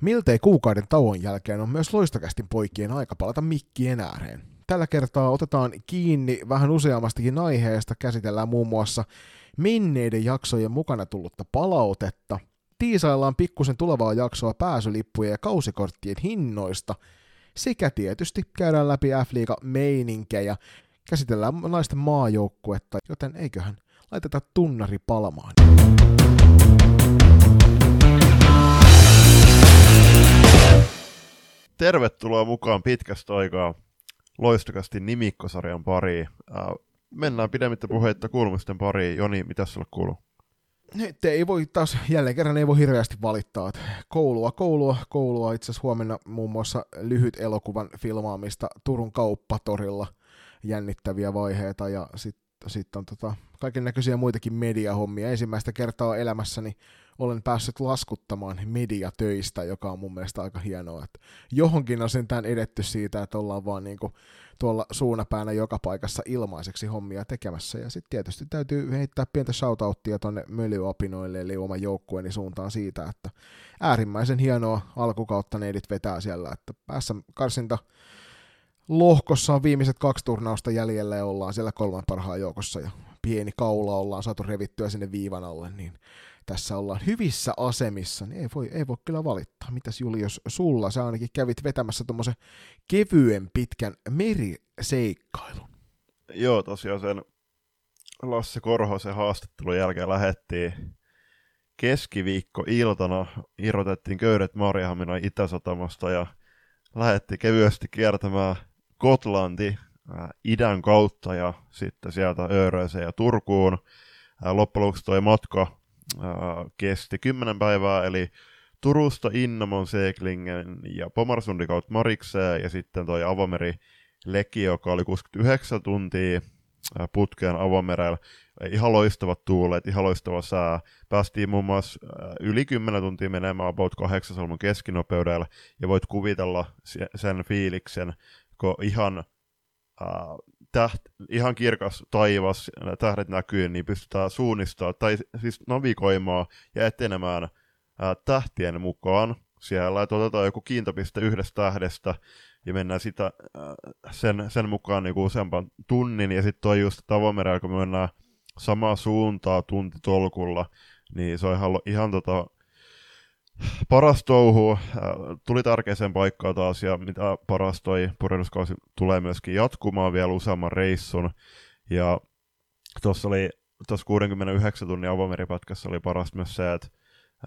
Miltei kuukauden tauon jälkeen on myös loistokästin poikien aika palata mikkien ääreen. Tällä kertaa otetaan kiinni vähän useammastakin aiheesta, käsitellään muun muassa menneiden jaksojen mukana tullutta palautetta, tiisaillaan pikkusen tulevaa jaksoa pääsylippujen ja kausikorttien hinnoista, sekä tietysti käydään läpi F-liiga meininkejä, käsitellään naisten maajoukkuetta, joten eiköhän laiteta tunnari palamaan. Tervetuloa mukaan pitkästä aikaa loistokasti nimikkosarjan pariin. Äh, mennään pidemmittä puheitta kuulumisten pariin. Joni, mitä sulle kuuluu? Nyt ei voi taas, jälleen kerran ei voi hirveästi valittaa. Koulua, koulua, koulua. Itse asiassa huomenna muun muassa lyhyt elokuvan filmaamista Turun kauppatorilla. Jännittäviä vaiheita ja sitten sit on tota, kaiken näköisiä muitakin mediahommia. Ensimmäistä kertaa elämässäni olen päässyt laskuttamaan mediatöistä, joka on mun mielestä aika hienoa. Että johonkin on sentään edetty siitä, että ollaan vaan niinku tuolla suunapäänä joka paikassa ilmaiseksi hommia tekemässä. Ja sitten tietysti täytyy heittää pientä shoutouttia tonne mölyopinoille, eli oman joukkueeni suuntaan siitä, että äärimmäisen hienoa alkukautta neidit vetää siellä, että päässä karsinta lohkossa on viimeiset kaksi turnausta jäljellä ja ollaan siellä kolman parhaan joukossa ja pieni kaula ollaan saatu revittyä sinne viivan alle, niin tässä ollaan hyvissä asemissa, niin ei voi, ei voi kyllä valittaa. Mitäs Julius, sulla sä ainakin kävit vetämässä tuommoisen kevyen pitkän meriseikkailun. Joo, tosiaan sen Lasse Korhosen haastattelun jälkeen lähettiin keskiviikko-iltana, irrotettiin köydet Marjahamina Itä-Satamasta ja lähettiin kevyesti kiertämään Gotlanti äh, idän kautta ja sitten sieltä Ööröiseen ja Turkuun. Loppujen lopuksi toi matka kesti 10 päivää, eli Turusta Innamon Seeklingen ja Pomarsundi kautta Marikseen, ja sitten toi avomeri Leki, joka oli 69 tuntia putkeen avomerellä. Ihan loistavat tuulet, ihan loistava sää. Päästiin muun muassa yli 10 tuntia menemään about 8 solmun keskinopeudella, ja voit kuvitella sen fiiliksen, kun ihan täht, ihan kirkas taivas, tähdet näkyy, niin pystytään suunnistamaan, tai siis navigoimaan ja etenemään ää, tähtien mukaan. Siellä, että otetaan joku kiintopiste yhdestä tähdestä, ja mennään sitä, ää, sen, sen mukaan niin useampan tunnin, ja sitten toi just tavomerellä, kun me mennään samaa suuntaa tuntitolkulla, niin se on ihan, ihan tota, paras touhu, äh, tuli tärkeäseen paikkaan taas ja mitä paras toi purjehduskausi tulee myöskin jatkumaan vielä useamman reissun. Ja tuossa oli tuossa 69 tunnin avomeripatkassa oli paras myös se, että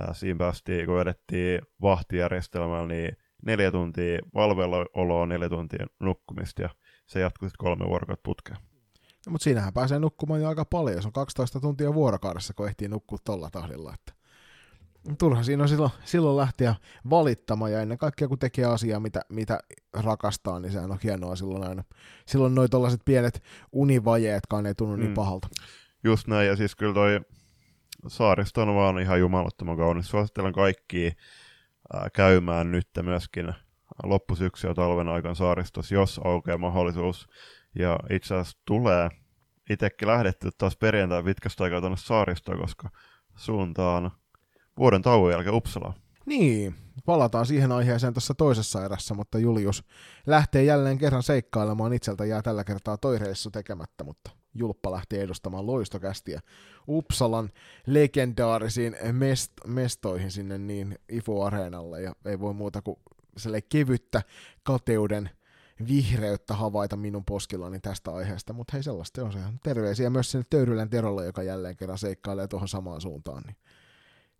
äh, siinä päästiin, kun vedettiin vahtijärjestelmällä, niin neljä tuntia valveilla neljä tuntia nukkumista ja se jatkui sitten kolme vuorokautta putkeen. No, mutta siinähän pääsee nukkumaan jo aika paljon, se on 12 tuntia vuorokaudessa, kun ehtii nukkua tolla tahdilla. Että turha siinä on silloin, silloin lähteä valittamaan ja ennen kaikkea kun tekee asiaa, mitä, mitä rakastaa, niin sehän on hienoa silloin aina. Silloin noi tollaset pienet univajeetkaan ei tunnu niin mm. niin pahalta. Just näin, ja siis kyllä toi saaristo on vaan ihan jumalattoman kaunis. Suosittelen kaikkia ää, käymään nyt myöskin loppusyksyä ja talven aikana saaristossa, jos aukeaa mahdollisuus. Ja itse asiassa tulee itsekin lähdetty taas perjantai pitkästä aikaa tuonne saaristoon, koska suuntaan vuoden tauon jälkeen Uppsala. Niin, palataan siihen aiheeseen tässä toisessa erässä, mutta Julius lähtee jälleen kerran seikkailemaan. Itseltä jää tällä kertaa toireissu tekemättä, mutta Julppa lähtee edustamaan loistokästiä Uppsalan legendaarisiin mest- mestoihin sinne niin Ifo-areenalle, ja ei voi muuta kuin sille kevyttä kateuden vihreyttä havaita minun poskillani tästä aiheesta, mutta hei sellaista on se. Terveisiä myös sinne Töyrylän Terolle, joka jälleen kerran seikkailee tuohon samaan suuntaan, niin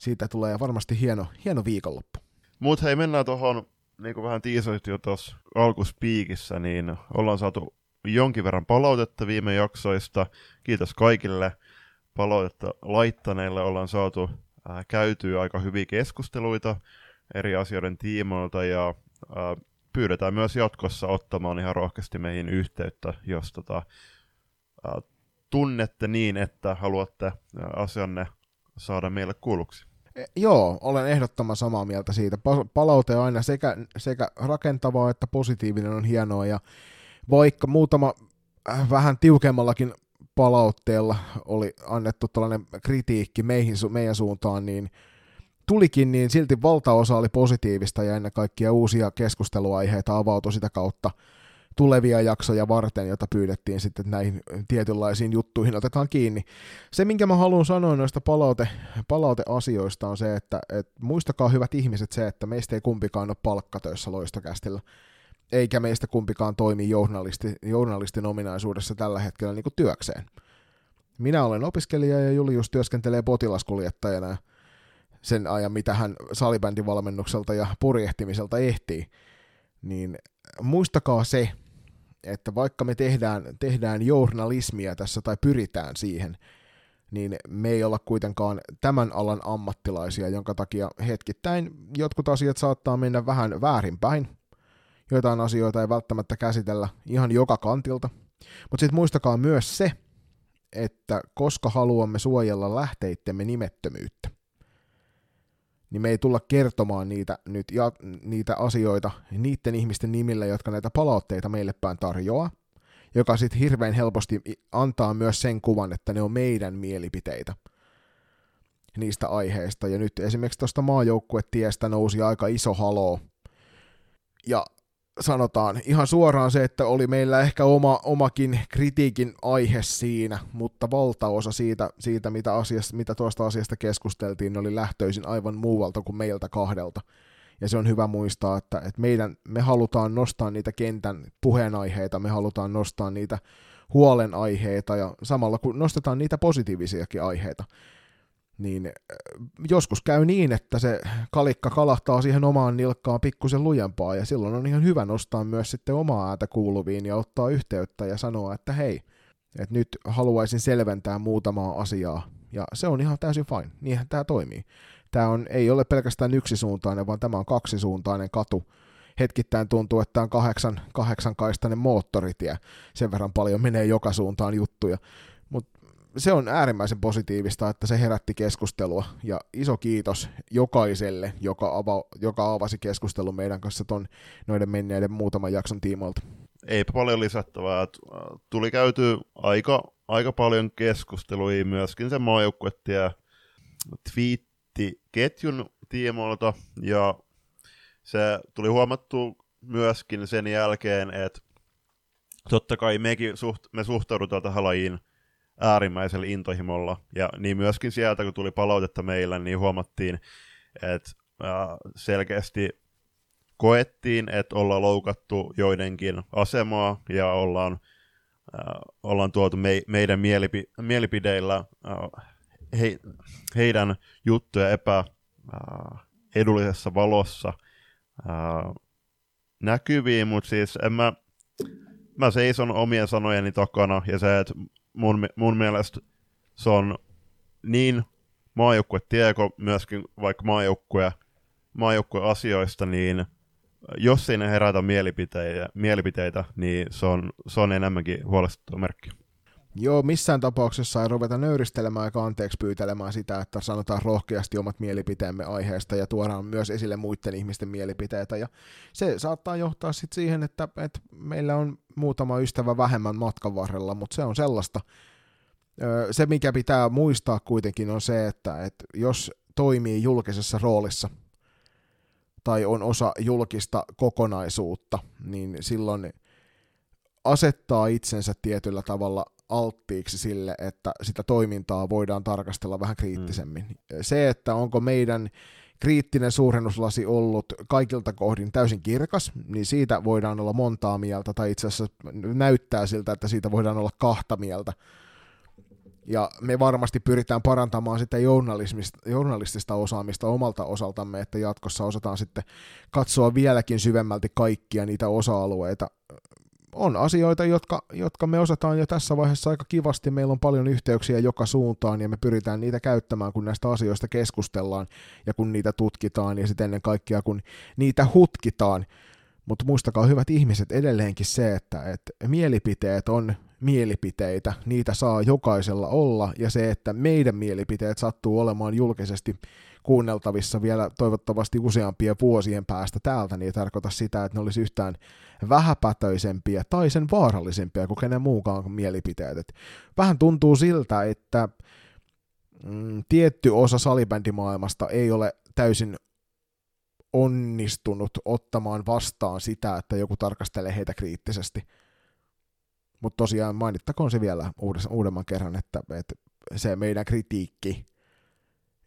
siitä tulee varmasti hieno, hieno viikonloppu. Mut hei, mennään tuohon, niin kuin vähän tiisoit jo tuossa alkuspiikissä, niin ollaan saatu jonkin verran palautetta viime jaksoista. Kiitos kaikille palautetta laittaneille. Ollaan saatu äh, käytyä aika hyviä keskusteluita eri asioiden tiimoilta ja äh, pyydetään myös jatkossa ottamaan ihan rohkeasti meihin yhteyttä, jos tota, äh, tunnette niin, että haluatte äh, asianne saada meille kuulluksi. Joo, olen ehdottoman samaa mieltä siitä. Palaute on aina sekä, sekä rakentavaa että positiivinen on hienoa, ja vaikka muutama äh, vähän tiukemmallakin palautteella oli annettu tällainen kritiikki meihin, meidän suuntaan, niin tulikin, niin silti valtaosa oli positiivista ja ennen kaikkea uusia keskusteluaiheita avautui sitä kautta tulevia jaksoja varten, jota pyydettiin sitten näihin tietynlaisiin juttuihin otetaan kiinni. Se, minkä mä haluan sanoa noista palaute, palauteasioista on se, että et muistakaa hyvät ihmiset se, että meistä ei kumpikaan ole palkkatöissä loistokästillä, eikä meistä kumpikaan toimi journalisti, journalistin ominaisuudessa tällä hetkellä niin kuin työkseen. Minä olen opiskelija ja Julius työskentelee potilaskuljettajana sen ajan, mitä hän salibändivalmennukselta ja purjehtimiselta ehtii. Niin muistakaa se, että vaikka me tehdään, tehdään journalismia tässä tai pyritään siihen, niin me ei olla kuitenkaan tämän alan ammattilaisia, jonka takia hetkittäin jotkut asiat saattaa mennä vähän väärinpäin. Joitain asioita ei välttämättä käsitellä ihan joka kantilta. Mutta sitten muistakaa myös se, että koska haluamme suojella lähteittemme nimettömyyttä, niin me ei tulla kertomaan niitä, nyt, ja, niitä asioita niiden ihmisten nimillä, jotka näitä palautteita meille päin tarjoaa, joka sitten hirveän helposti antaa myös sen kuvan, että ne on meidän mielipiteitä niistä aiheista. Ja nyt esimerkiksi tuosta maajoukkuetiestä nousi aika iso haloo. Ja sanotaan ihan suoraan se, että oli meillä ehkä oma, omakin kritiikin aihe siinä, mutta valtaosa siitä, siitä mitä, asiasta, mitä tuosta asiasta keskusteltiin, oli lähtöisin aivan muualta kuin meiltä kahdelta. Ja se on hyvä muistaa, että, että meidän, me halutaan nostaa niitä kentän puheenaiheita, me halutaan nostaa niitä huolenaiheita ja samalla kun nostetaan niitä positiivisiakin aiheita niin äh, joskus käy niin, että se kalikka kalahtaa siihen omaan nilkkaan pikkusen lujempaa, ja silloin on ihan hyvä nostaa myös sitten omaa ääntä kuuluviin ja ottaa yhteyttä ja sanoa, että hei, että nyt haluaisin selventää muutamaa asiaa, ja se on ihan täysin fine, niinhän tämä toimii. Tämä on, ei ole pelkästään yksisuuntainen, vaan tämä on kaksisuuntainen katu. Hetkittäin tuntuu, että tämä on kahdeksan, kahdeksankaistainen moottoritie, sen verran paljon menee joka suuntaan juttuja, mutta se on äärimmäisen positiivista, että se herätti keskustelua, ja iso kiitos jokaiselle, joka, ava, joka avasi keskustelun meidän kanssa ton, noiden menneiden muutaman jakson tiimoilta. Eipä paljon lisättävää. Äh, tuli käyty aika, aika paljon keskusteluja myöskin sen maajoukkuettia twiittiketjun tiimoilta, ja se tuli huomattu myöskin sen jälkeen, että totta kai mekin suht, me suhtaudutaan tähän lajiin – äärimmäisellä intohimolla. Ja niin myöskin sieltä, kun tuli palautetta meillä, niin huomattiin, että selkeästi koettiin, että ollaan loukattu joidenkin asemaa ja ollaan, ollaan tuotu me, meidän mielipi, mielipideillä he, heidän juttuja epä äh, edullisessa valossa näkyviin, mutta siis en mä, mä seison omien sanojeni takana ja se, että mun, mun mielestä se on niin maajoukkue tieko myöskin vaikka maajoukkue, maajoukkue asioista, niin jos siinä herätä mielipiteitä, mielipiteitä niin se on, se on enemmänkin huolestuttava merkki. Joo, missään tapauksessa ei ruveta nöyristelemään eikä anteeksi pyytelemään sitä, että sanotaan rohkeasti omat mielipiteemme aiheesta ja tuodaan myös esille muiden ihmisten mielipiteitä. Ja se saattaa johtaa sitten siihen, että, että meillä on muutama ystävä vähemmän matkan varrella, mutta se on sellaista. Se, mikä pitää muistaa kuitenkin on se, että, että jos toimii julkisessa roolissa tai on osa julkista kokonaisuutta, niin silloin asettaa itsensä tietyllä tavalla alttiiksi sille, että sitä toimintaa voidaan tarkastella vähän kriittisemmin. Mm. Se, että onko meidän kriittinen suurennuslasi ollut kaikilta kohdin täysin kirkas, niin siitä voidaan olla montaa mieltä, tai itse asiassa näyttää siltä, että siitä voidaan olla kahta mieltä. Ja me varmasti pyritään parantamaan sitä journalistista osaamista omalta osaltamme, että jatkossa osataan sitten katsoa vieläkin syvemmälti kaikkia niitä osa-alueita, on asioita, jotka, jotka me osataan jo tässä vaiheessa aika kivasti. Meillä on paljon yhteyksiä joka suuntaan ja me pyritään niitä käyttämään, kun näistä asioista keskustellaan ja kun niitä tutkitaan ja sitten ennen kaikkea kun niitä hutkitaan. Mutta muistakaa hyvät ihmiset edelleenkin se, että, että mielipiteet on mielipiteitä, niitä saa jokaisella olla ja se, että meidän mielipiteet sattuu olemaan julkisesti kuunneltavissa vielä toivottavasti useampien vuosien päästä täältä, niin ei tarkoita sitä, että ne olisi yhtään vähäpätöisempiä tai sen vaarallisempia kuin kenen muukaan mielipiteet. Et vähän tuntuu siltä, että mm, tietty osa salibändimaailmasta ei ole täysin onnistunut ottamaan vastaan sitä, että joku tarkastelee heitä kriittisesti. Mutta tosiaan mainittakoon se vielä uudemman kerran, että, että se meidän kritiikki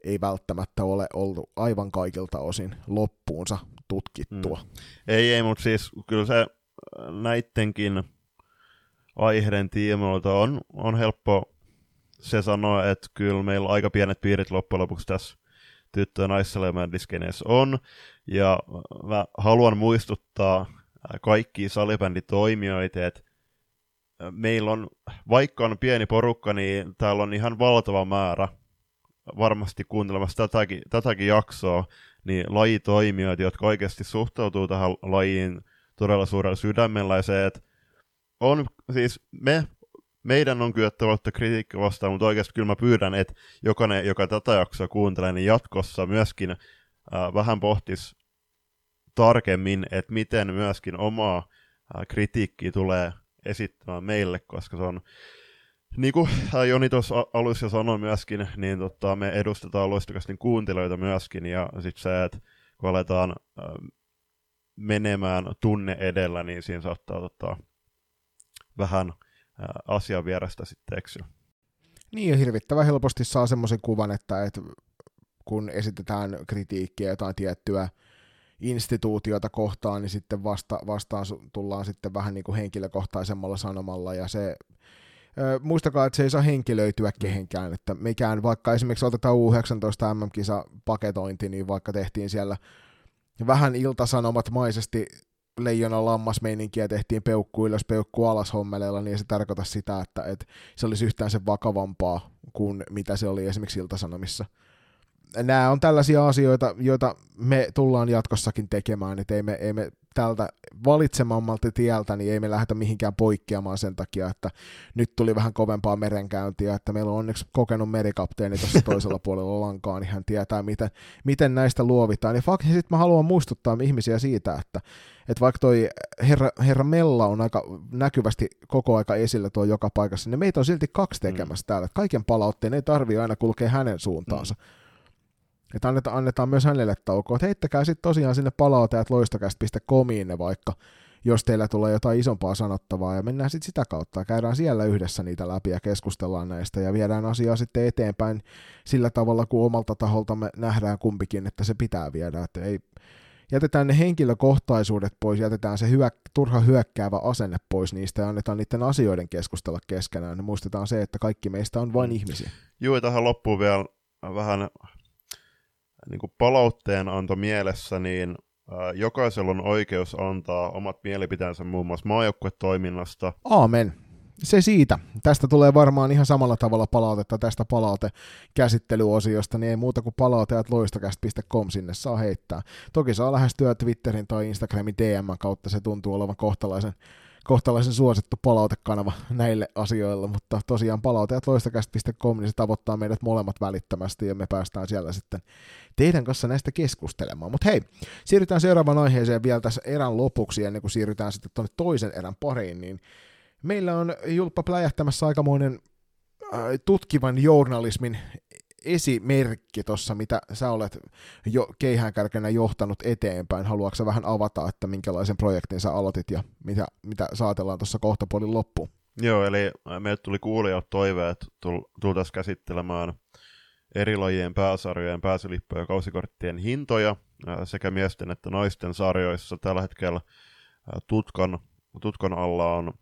ei välttämättä ole ollut aivan kaikilta osin loppuunsa tutkittua. Mm. Ei, ei, mutta siis kyllä se näittenkin aiheiden tiimoilta on, on helppo se sanoa, että kyllä meillä aika pienet piirit loppujen lopuksi tässä tyttö- ja on, ja mä haluan muistuttaa kaikki salibänditoimijoita, että meillä on, vaikka on pieni porukka, niin täällä on ihan valtava määrä varmasti kuuntelemassa tätäkin, tätäkin jaksoa, niin lajitoimijoita, jotka oikeasti suhtautuu tähän lajiin todella suurella sydämellä, ja se, että on siis me, meidän on kyettävä ottaa kritiikkiä vastaan, mutta oikeasti kyllä mä pyydän, että jokainen, joka tätä jaksoa kuuntelee, niin jatkossa myöskin äh, vähän pohtis tarkemmin, että miten myöskin omaa äh, kritiikkiä tulee esittämään meille, koska se on, niin kuin Joni tuossa alussa sanoi myöskin, niin tota, me edustetaan loistakasti kuuntelijoita myöskin, ja sitten se, että kun aletaan äh, menemään tunne edellä, niin siinä saattaa tota, vähän äh, asian vierestä sitten eksyä. Niin, ja hirvittävän helposti saa semmoisen kuvan, että, että kun esitetään kritiikkiä jotain tiettyä instituutiota kohtaan, niin sitten vasta, vastaan tullaan sitten vähän niin kuin henkilökohtaisemmalla sanomalla, ja se muistakaa, että se ei saa henkilöityä kehenkään, että mikään, vaikka esimerkiksi otetaan U19 MM-kisa paketointi, niin vaikka tehtiin siellä vähän iltasanomat maisesti leijona lammasmeininkiä tehtiin peukku ylös, peukku alas hommeleilla, niin se tarkoita sitä, että, että se olisi yhtään sen vakavampaa kuin mitä se oli esimerkiksi iltasanomissa. Nämä on tällaisia asioita, joita me tullaan jatkossakin tekemään, että ei me, ei me tältä valitsemammalta tieltä, niin ei me lähdetä mihinkään poikkeamaan sen takia, että nyt tuli vähän kovempaa merenkäyntiä, että meillä on onneksi kokenut merikapteeni tuossa toisella puolella lankaa, niin hän tietää, miten, miten näistä luovitaan. Ja fakti, sitten mä haluan muistuttaa ihmisiä siitä, että, että vaikka toi herra, herra Mella on aika näkyvästi koko aika esillä tuo joka paikassa, niin meitä on silti kaksi tekemässä mm. täällä. Kaiken palautteen ei tarvitse aina kulkea hänen suuntaansa. Mm että annetaan, annetaan myös hänelle taukoa. Että heittäkää sitten tosiaan sinne palautajat loistokäst.comiin ne vaikka, jos teillä tulee jotain isompaa sanottavaa, ja mennään sitten sitä kautta, käydään siellä yhdessä niitä läpi ja keskustellaan näistä, ja viedään asiaa sitten eteenpäin sillä tavalla, kun omalta taholtamme nähdään kumpikin, että se pitää viedä, että ei, jätetään ne henkilökohtaisuudet pois, jätetään se hyö, turha hyökkäävä asenne pois niistä ja annetaan niiden asioiden keskustella keskenään. Muistetaan se, että kaikki meistä on vain ihmisiä. Joo, tähän loppuun vielä vähän niin kuin palautteen anto mielessä, niin jokaisella on oikeus antaa omat mielipiteensä muun muassa maajoukkuetoiminnasta. Aamen. Se siitä. Tästä tulee varmaan ihan samalla tavalla palautetta tästä palautekäsittelyosiosta, niin ei muuta kuin palauteat loistokäst.com sinne saa heittää. Toki saa lähestyä Twitterin tai Instagramin DM kautta, se tuntuu olevan kohtalaisen kohtalaisen suosittu palautekanava näille asioille, mutta tosiaan palauteat loistakäst.com, niin se tavoittaa meidät molemmat välittömästi ja me päästään siellä sitten teidän kanssa näistä keskustelemaan. Mutta hei, siirrytään seuraavaan aiheeseen vielä tässä erän lopuksi ennen kuin siirrytään sitten tuonne toisen erän pariin, niin meillä on Julppa pläjähtämässä aikamoinen äh, tutkivan journalismin esimerkki tuossa, mitä sä olet jo keihäänkärkenä johtanut eteenpäin. Haluatko vähän avata, että minkälaisen projektin sä aloitit ja mitä, mitä saatellaan tuossa kohtapuolin loppuun? Joo, eli meille tuli kuulijat toiveet, tultaisiin käsittelemään eri lajien pääsarjojen, pääsylippujen ja kausikorttien hintoja sekä miesten että naisten sarjoissa. Tällä hetkellä tutkan, tutkan alla on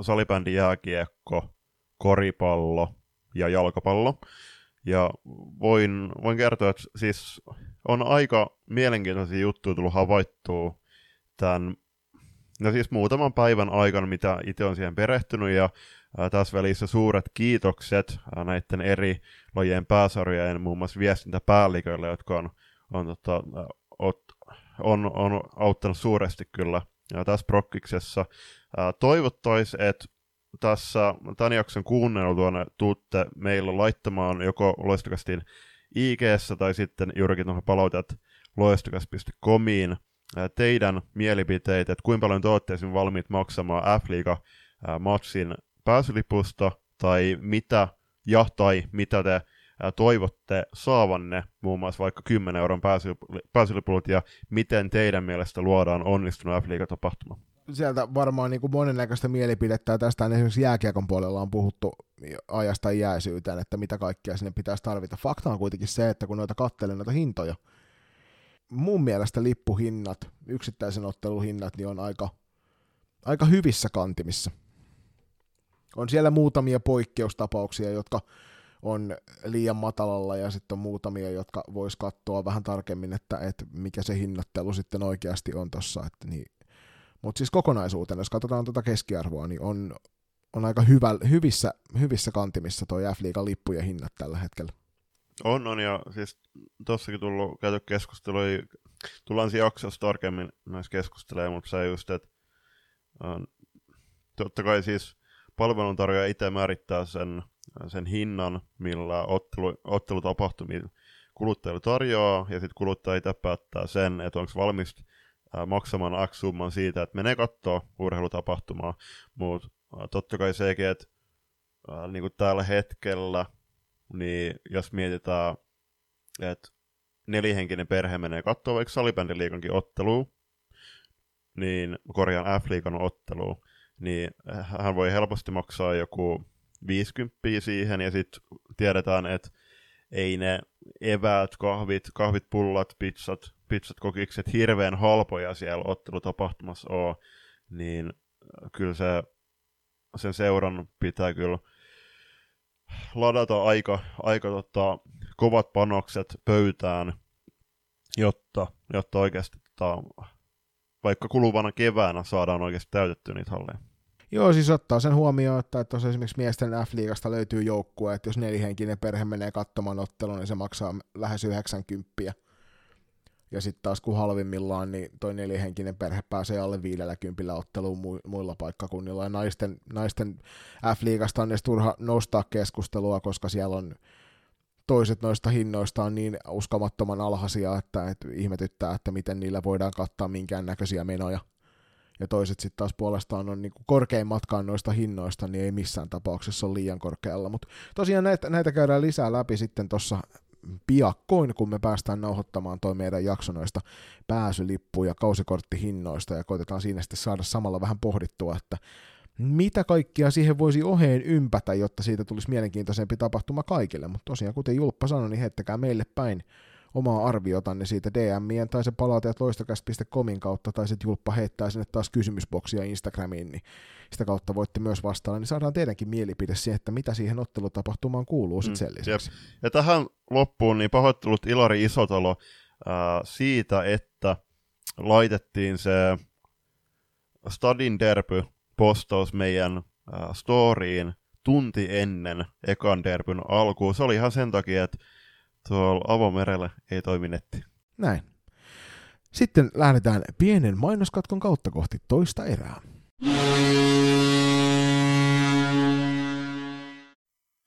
salibändi, jääkiekko, koripallo, ja jalkapallo. Ja voin, voin kertoa, että siis on aika mielenkiintoisia juttuja tullut havaittua tämän, no siis muutaman päivän aikana, mitä itse on siihen perehtynyt, ja tässä välissä suuret kiitokset näiden eri lajien pääsarjojen, muun muassa viestintäpäälliköille, jotka on, on, tota, ot, on, on auttanut suuresti kyllä ja tässä prokkiksessa. Toivottaisiin, että tässä tämän jakson kuunneltuana tuutte meillä laittamaan joko loistokastin ig tai sitten juurikin tuohon palautet loistokas.comiin teidän mielipiteitä, että kuinka paljon te olette valmiit maksamaan F-liiga matsin pääsylipusta, tai mitä ja tai mitä te toivotte saavanne muun muassa vaikka 10 euron pääsylipulut ja miten teidän mielestä luodaan onnistunut F-liigatapahtuma? Sieltä varmaan niin kuin monennäköistä mielipidettä tästä esimerkiksi jääkiekon puolella on puhuttu ajasta jääsyyteen, että mitä kaikkea sinne pitäisi tarvita. Fakta on kuitenkin se, että kun noita kattelen noita hintoja, mun mielestä lippuhinnat, yksittäisen ottelun hinnat, niin on aika, aika hyvissä kantimissa. On siellä muutamia poikkeustapauksia, jotka on liian matalalla ja sitten on muutamia, jotka vois katsoa vähän tarkemmin, että, että mikä se hinnoittelu sitten oikeasti on tuossa. Niin. Mutta siis kokonaisuutena, jos katsotaan tuota keskiarvoa, niin on, on aika hyvä, hyvissä, hyvissä kantimissa tuo F-liigan lippujen hinnat tällä hetkellä. On, on, ja siis tossakin tullut käyty keskustelua, tullaan siinä jaksossa tarkemmin näissä keskustelemaan, mutta se just, että on, totta kai siis palveluntarjoaja itse määrittää sen, sen hinnan, millä ottelu, ottelutapahtumia kuluttajalle tarjoaa, ja sitten kuluttaja itse päättää sen, että onko valmis maksamaan X-summan siitä, että menee katsoa urheilutapahtumaa, mutta totta kai sekin, että niin kuin tällä hetkellä, niin jos mietitään, että nelihenkinen perhe menee katsoa vaikka salibändiliikankin otteluun, niin korjaan F-liikan otteluun, niin hän voi helposti maksaa joku 50 siihen, ja sitten tiedetään, että ei ne eväät, kahvit, kahvit, pullat, pizzat, pizzat, kokikset hirveän halpoja siellä ottelutapahtumassa ole, niin kyllä se, sen seuran pitää kyllä ladata aika, aika tota, kovat panokset pöytään, jotta, jotta oikeasti tota, vaikka kuluvana keväänä saadaan oikeasti täytettyä niitä halleja. Joo, siis ottaa sen huomioon, että, että esimerkiksi miesten F-liigasta löytyy joukkue, että jos nelihenkinen perhe menee katsomaan ottelun, niin se maksaa lähes 90. Ja sitten taas kun halvimmillaan, niin toi nelihenkinen perhe pääsee alle 50 otteluun muilla paikkakunnilla. Ja naisten, naisten F-liigasta on edes turha nostaa keskustelua, koska siellä on toiset noista hinnoista on niin uskomattoman alhaisia, että, että ihmetyttää, että miten niillä voidaan kattaa minkäännäköisiä menoja. Ja toiset sitten taas puolestaan on niin korkein matkaan noista hinnoista, niin ei missään tapauksessa ole liian korkealla. Mutta tosiaan näitä, näitä käydään lisää läpi sitten tuossa piakkoin, kun me päästään nauhoittamaan toi meidän jakso noista pääsylippu- ja kausikorttihinnoista, ja koitetaan siinä sitten saada samalla vähän pohdittua, että mitä kaikkia siihen voisi oheen ympätä, jotta siitä tulisi mielenkiintoisempi tapahtuma kaikille. Mutta tosiaan, kuten Julppa sanoi, niin heittäkää meille päin omaa arviotanne siitä DMien tai se palautajat loistokäst.comin kautta, tai sitten Julppa heittää sinne taas kysymysboksia Instagramiin, niin sitä kautta voitte myös vastailla, niin saadaan teidänkin mielipide siihen, että mitä siihen ottelutapahtumaan kuuluu sitten mm, sen lisäksi. Ja tähän loppuun niin pahoittelut Ilari Isotalo äh, siitä, että laitettiin se Stadin derby postaus meidän äh, storyin tunti ennen ekan derbyn alkuun. Se oli ihan sen takia, että tuolla avomerellä ei toimi netti. Näin. Sitten lähdetään pienen mainoskatkon kautta kohti toista erää.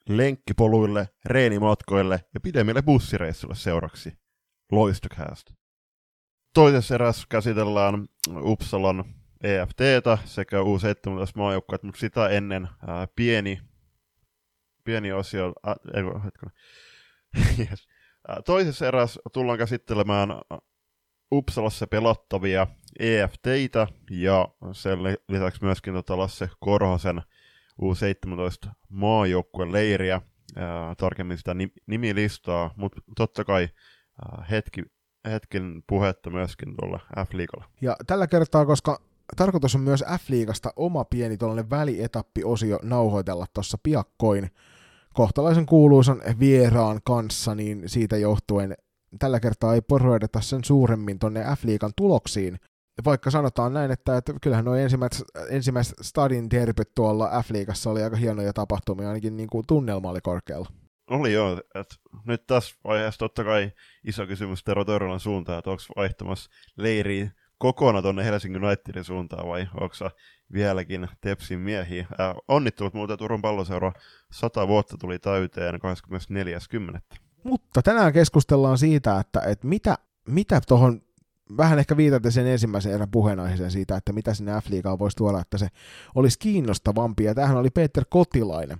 Lenkkipoluille, reenimatkoille ja pidemmille bussireissuille seuraksi. Loistocast. Toisessa erässä käsitellään Uppsalan EFTtä sekä U17 maajoukkueet, mutta sitä ennen ää, pieni, pieni osio, ää, ei, yes. Toisessa erässä tullaan käsittelemään Uppsalassa pelattavia EFTitä ja sen lisäksi myöskin tota Lasse Korhosen U17 maajoukkueen leiriä, tarkemmin sitä nimilistaa, mutta totta kai hetki, hetken puhetta myöskin tuolla F-liigalla. Ja tällä kertaa, koska tarkoitus on myös F-liigasta oma pieni tuollainen välietappi-osio nauhoitella tuossa piakkoin kohtalaisen kuuluisan vieraan kanssa, niin siitä johtuen tällä kertaa ei poroideta sen suuremmin tuonne F-liigan tuloksiin, vaikka sanotaan näin, että, että kyllähän nuo ensimmäiset, ensimmäiset stadin derbyt tuolla F-liigassa oli aika hienoja tapahtumia, ainakin niin kuin tunnelma oli korkealla. Oli joo, että nyt tässä vaiheessa totta kai iso kysymys Tero Törrölän suuntaan, että onko vaihtamassa leiriin kokonaan tuonne Helsingin Unitedin suuntaan vai onko vieläkin Tepsin miehiä. Äh, onnittelut muuten Turun palloseura 100 vuotta tuli täyteen 24.10. Mutta tänään keskustellaan siitä, että, että mitä, mitä tuohon vähän ehkä viitaten sen ensimmäisen erän puheenaiheeseen siitä, että mitä sinne F-liigaan voisi tuoda, että se olisi kiinnostavampi. Ja tämähän oli Peter Kotilainen,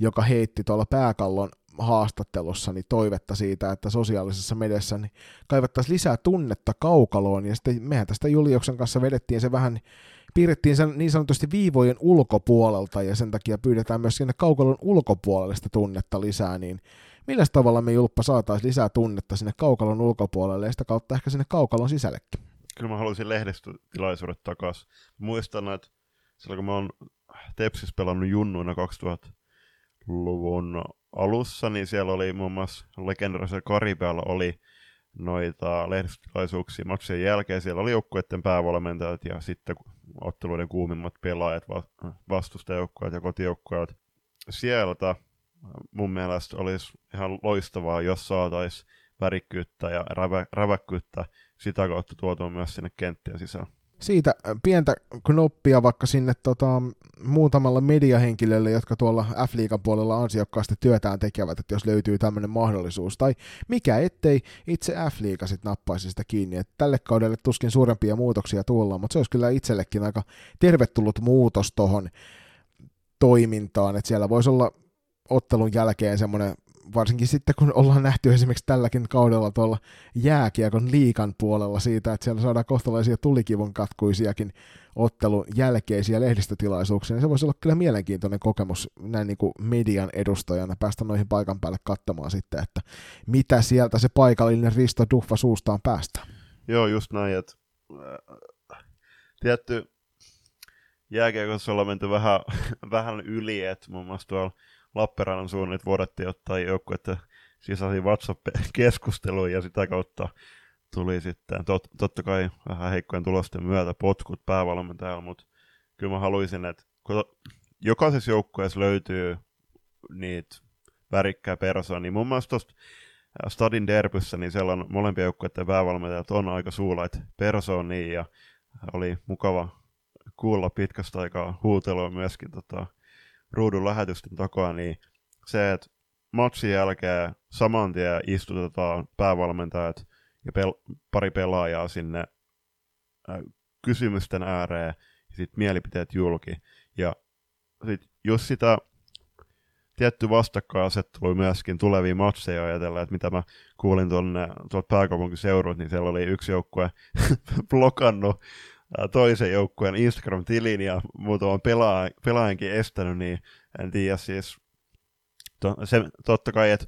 joka heitti tuolla pääkallon haastattelussani toivetta siitä, että sosiaalisessa mediassa niin kaivattaisiin lisää tunnetta kaukaloon, ja sitten mehän tästä Juliuksen kanssa vedettiin se vähän, piirrettiin sen niin sanotusti viivojen ulkopuolelta, ja sen takia pyydetään myös sinne kaukalon ulkopuolelle sitä tunnetta lisää, niin millä tavalla me Julppa saataisiin lisää tunnetta sinne kaukalon ulkopuolelle, ja sitä kautta ehkä sinne kaukalon sisällekin? Kyllä mä haluaisin lehdistötilaisuudet takaisin. Muistan, että silloin kun mä oon Tepsis pelannut junnuina 2000-luvun alussa, niin siellä oli muun muassa legendarisella Karibealla oli noita lehdistötilaisuuksia matsien jälkeen. Siellä oli joukkueiden päävalmentajat ja sitten otteluiden kuumimmat pelaajat, vastustajoukkueet ja kotijoukkueet. Sieltä mun mielestä olisi ihan loistavaa, jos saataisiin värikkyyttä ja rävä, räväkkyyttä sitä kautta tuotua myös sinne kenttien sisään siitä pientä knoppia vaikka sinne tota, muutamalle mediahenkilölle, jotka tuolla F-liigan puolella ansiokkaasti työtään tekevät, että jos löytyy tämmöinen mahdollisuus, tai mikä ettei itse F-liiga sitten nappaisi sitä kiinni, että tälle kaudelle tuskin suurempia muutoksia tuolla, mutta se olisi kyllä itsellekin aika tervetullut muutos tuohon toimintaan, että siellä voisi olla ottelun jälkeen semmoinen varsinkin sitten kun ollaan nähty esimerkiksi tälläkin kaudella tuolla jääkiekon liikan puolella siitä, että siellä saadaan kohtalaisia tulikivun katkuisiakin ottelun jälkeisiä lehdistötilaisuuksia, niin se voisi olla kyllä mielenkiintoinen kokemus näin niin kuin median edustajana päästä noihin paikan päälle katsomaan sitten, että mitä sieltä se paikallinen Risto Duffa suustaan päästä. Joo, just näin, että äh, tietty jääkiekossa ollaan menty vähän, vähän yli, että muun muassa tuolla Lappeenrannan suunnit vuodettiin ottaa joukkuetta sisäisiin WhatsApp-keskusteluun ja sitä kautta tuli sitten tot, totta kai vähän heikkojen tulosten myötä potkut päävalmentajalla, mutta kyllä mä haluaisin, että jokaisessa joukkueessa löytyy niitä värikkää persoonaa, niin mun mielestä tuosta Stadin derbyssä, niin siellä on molempien joukkueiden päävalmentajat on aika suulait persoonia ja oli mukava kuulla pitkästä aikaa huutelua myöskin tota, ruudun lähetysten takaa, niin se, että matsin jälkeen saman tien istutetaan päävalmentajat ja pel- pari pelaajaa sinne äh, kysymysten ääreen ja sitten mielipiteet julki. Ja sit jos sitä tietty vastakkainasettelu myöskin tuleviin matseja ajatella, että mitä mä kuulin tuonne tuolta pääkaupunkiseudut, niin siellä oli yksi joukkue blokannut toisen joukkueen Instagram-tilin ja muutaman pelaa, pelaajankin estänyt, niin en tiedä siis, to, se, totta kai, että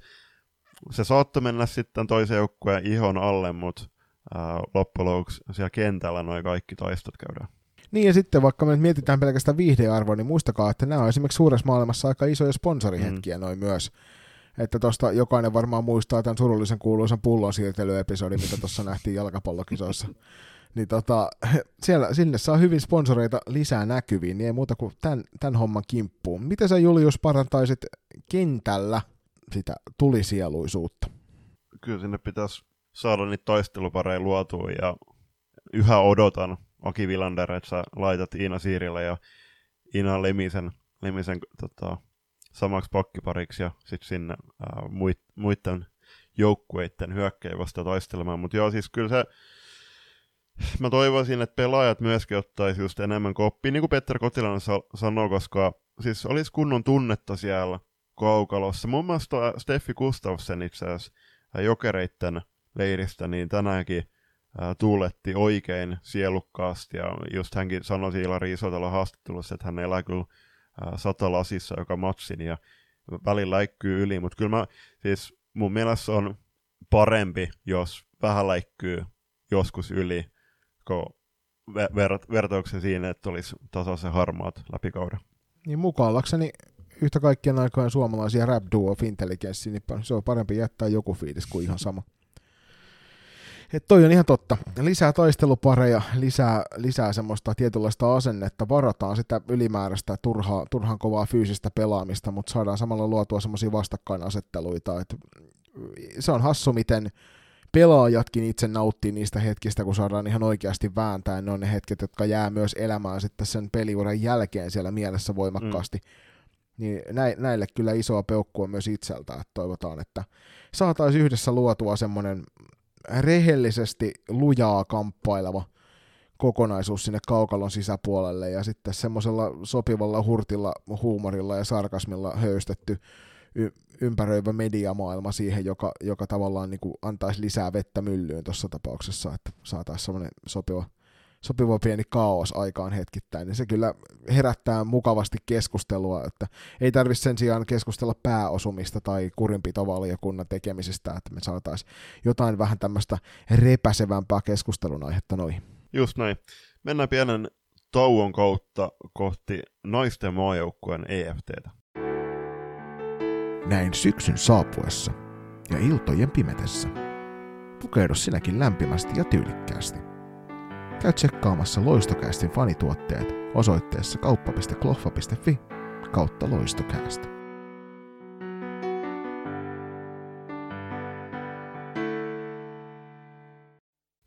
se saattoi mennä sitten toisen joukkueen ihon alle, mutta loppujen lopuksi siellä kentällä noin kaikki taistot käydään. Niin ja sitten vaikka me mietitään pelkästään viihdearvoa, niin muistakaa, että nämä on esimerkiksi suuressa maailmassa aika isoja sponsorihetkiä mm. noin myös. Että tuosta jokainen varmaan muistaa tämän surullisen kuuluisan pullon siirtelyepisodin, mitä tuossa nähtiin jalkapallokisoissa. niin tota, siellä, sinne saa hyvin sponsoreita lisää näkyviin, niin ei muuta kuin tämän, tämän homman kimppuun. Miten sä Julius parantaisit kentällä sitä tulisieluisuutta? Kyllä sinne pitäisi saada niitä taistelupareja luotua ja yhä odotan Aki Vilander, että sä laitat Iina Siirille ja Iina Lemisen, Lemisen tota, samaksi pakkipariksi ja sitten sinne ää, muit, muiden joukkueiden hyökkäjä vasta taistelemaan. Mutta joo, siis kyllä se mä toivoisin, että pelaajat myöskin ottaisi just enemmän koppia, niin kuin Petter Kotilainen sa- sanoi, koska siis olisi kunnon tunnetta siellä kaukalossa. Mun mielestä Steffi Gustafsson itse asiassa jokereitten leiristä, niin tänäänkin ää, tuuletti oikein sielukkaasti, ja just hänkin sanoi siellä Riisotella haastattelussa, että hän elää kyllä ää, satalasissa joka matsin, ja välillä läikkyy yli, mutta kyllä mä, siis mun mielestä on parempi, jos vähän läikkyy joskus yli, jatko ver- vertauksen siinä, että olisi tasaisen harmaat läpikauden. Niin mukaan yhtä kaikkien aikojen suomalaisia rap duo of intelligence, niin se on parempi jättää joku fiilis kuin ihan sama. Et toi on ihan totta. Lisää taistelupareja, lisää, lisää semmoista tietynlaista asennetta, varataan sitä ylimääräistä turhaa, turhan kovaa fyysistä pelaamista, mutta saadaan samalla luotua semmoisia vastakkainasetteluita. Et se on hassu, miten pelaajatkin itse nauttii niistä hetkistä, kun saadaan ihan oikeasti vääntää. Ne on ne hetket, jotka jää myös elämään sitten sen peliuran jälkeen siellä mielessä voimakkaasti. Mm. Niin näille kyllä isoa peukkua myös itseltä, että toivotaan, että saataisiin yhdessä luotua semmoinen rehellisesti lujaa kamppaileva kokonaisuus sinne kaukalon sisäpuolelle ja sitten semmoisella sopivalla hurtilla huumorilla ja sarkasmilla höystetty y- ympäröivä mediamaailma siihen, joka, joka tavallaan niin kuin antaisi lisää vettä myllyyn tuossa tapauksessa, että saataisiin semmoinen sopiva, sopiva pieni kaos aikaan hetkittäin, niin se kyllä herättää mukavasti keskustelua, että ei tarvitse sen sijaan keskustella pääosumista tai kurinpitovaliokunnan tekemisestä, että me saataisiin jotain vähän tämmöistä repäsevämpää keskustelun aihetta noihin. Just näin. Mennään pienen tauon kautta kohti naisten maajoukkueen EFTtä. Näin syksyn saapuessa ja iltojen pimetessä. Pukeudu sinäkin lämpimästi ja tyylikkäästi. Käy tsekkaamassa Loistokästin fanituotteet osoitteessa kauppa.kloffa.fi kautta loistokäästä.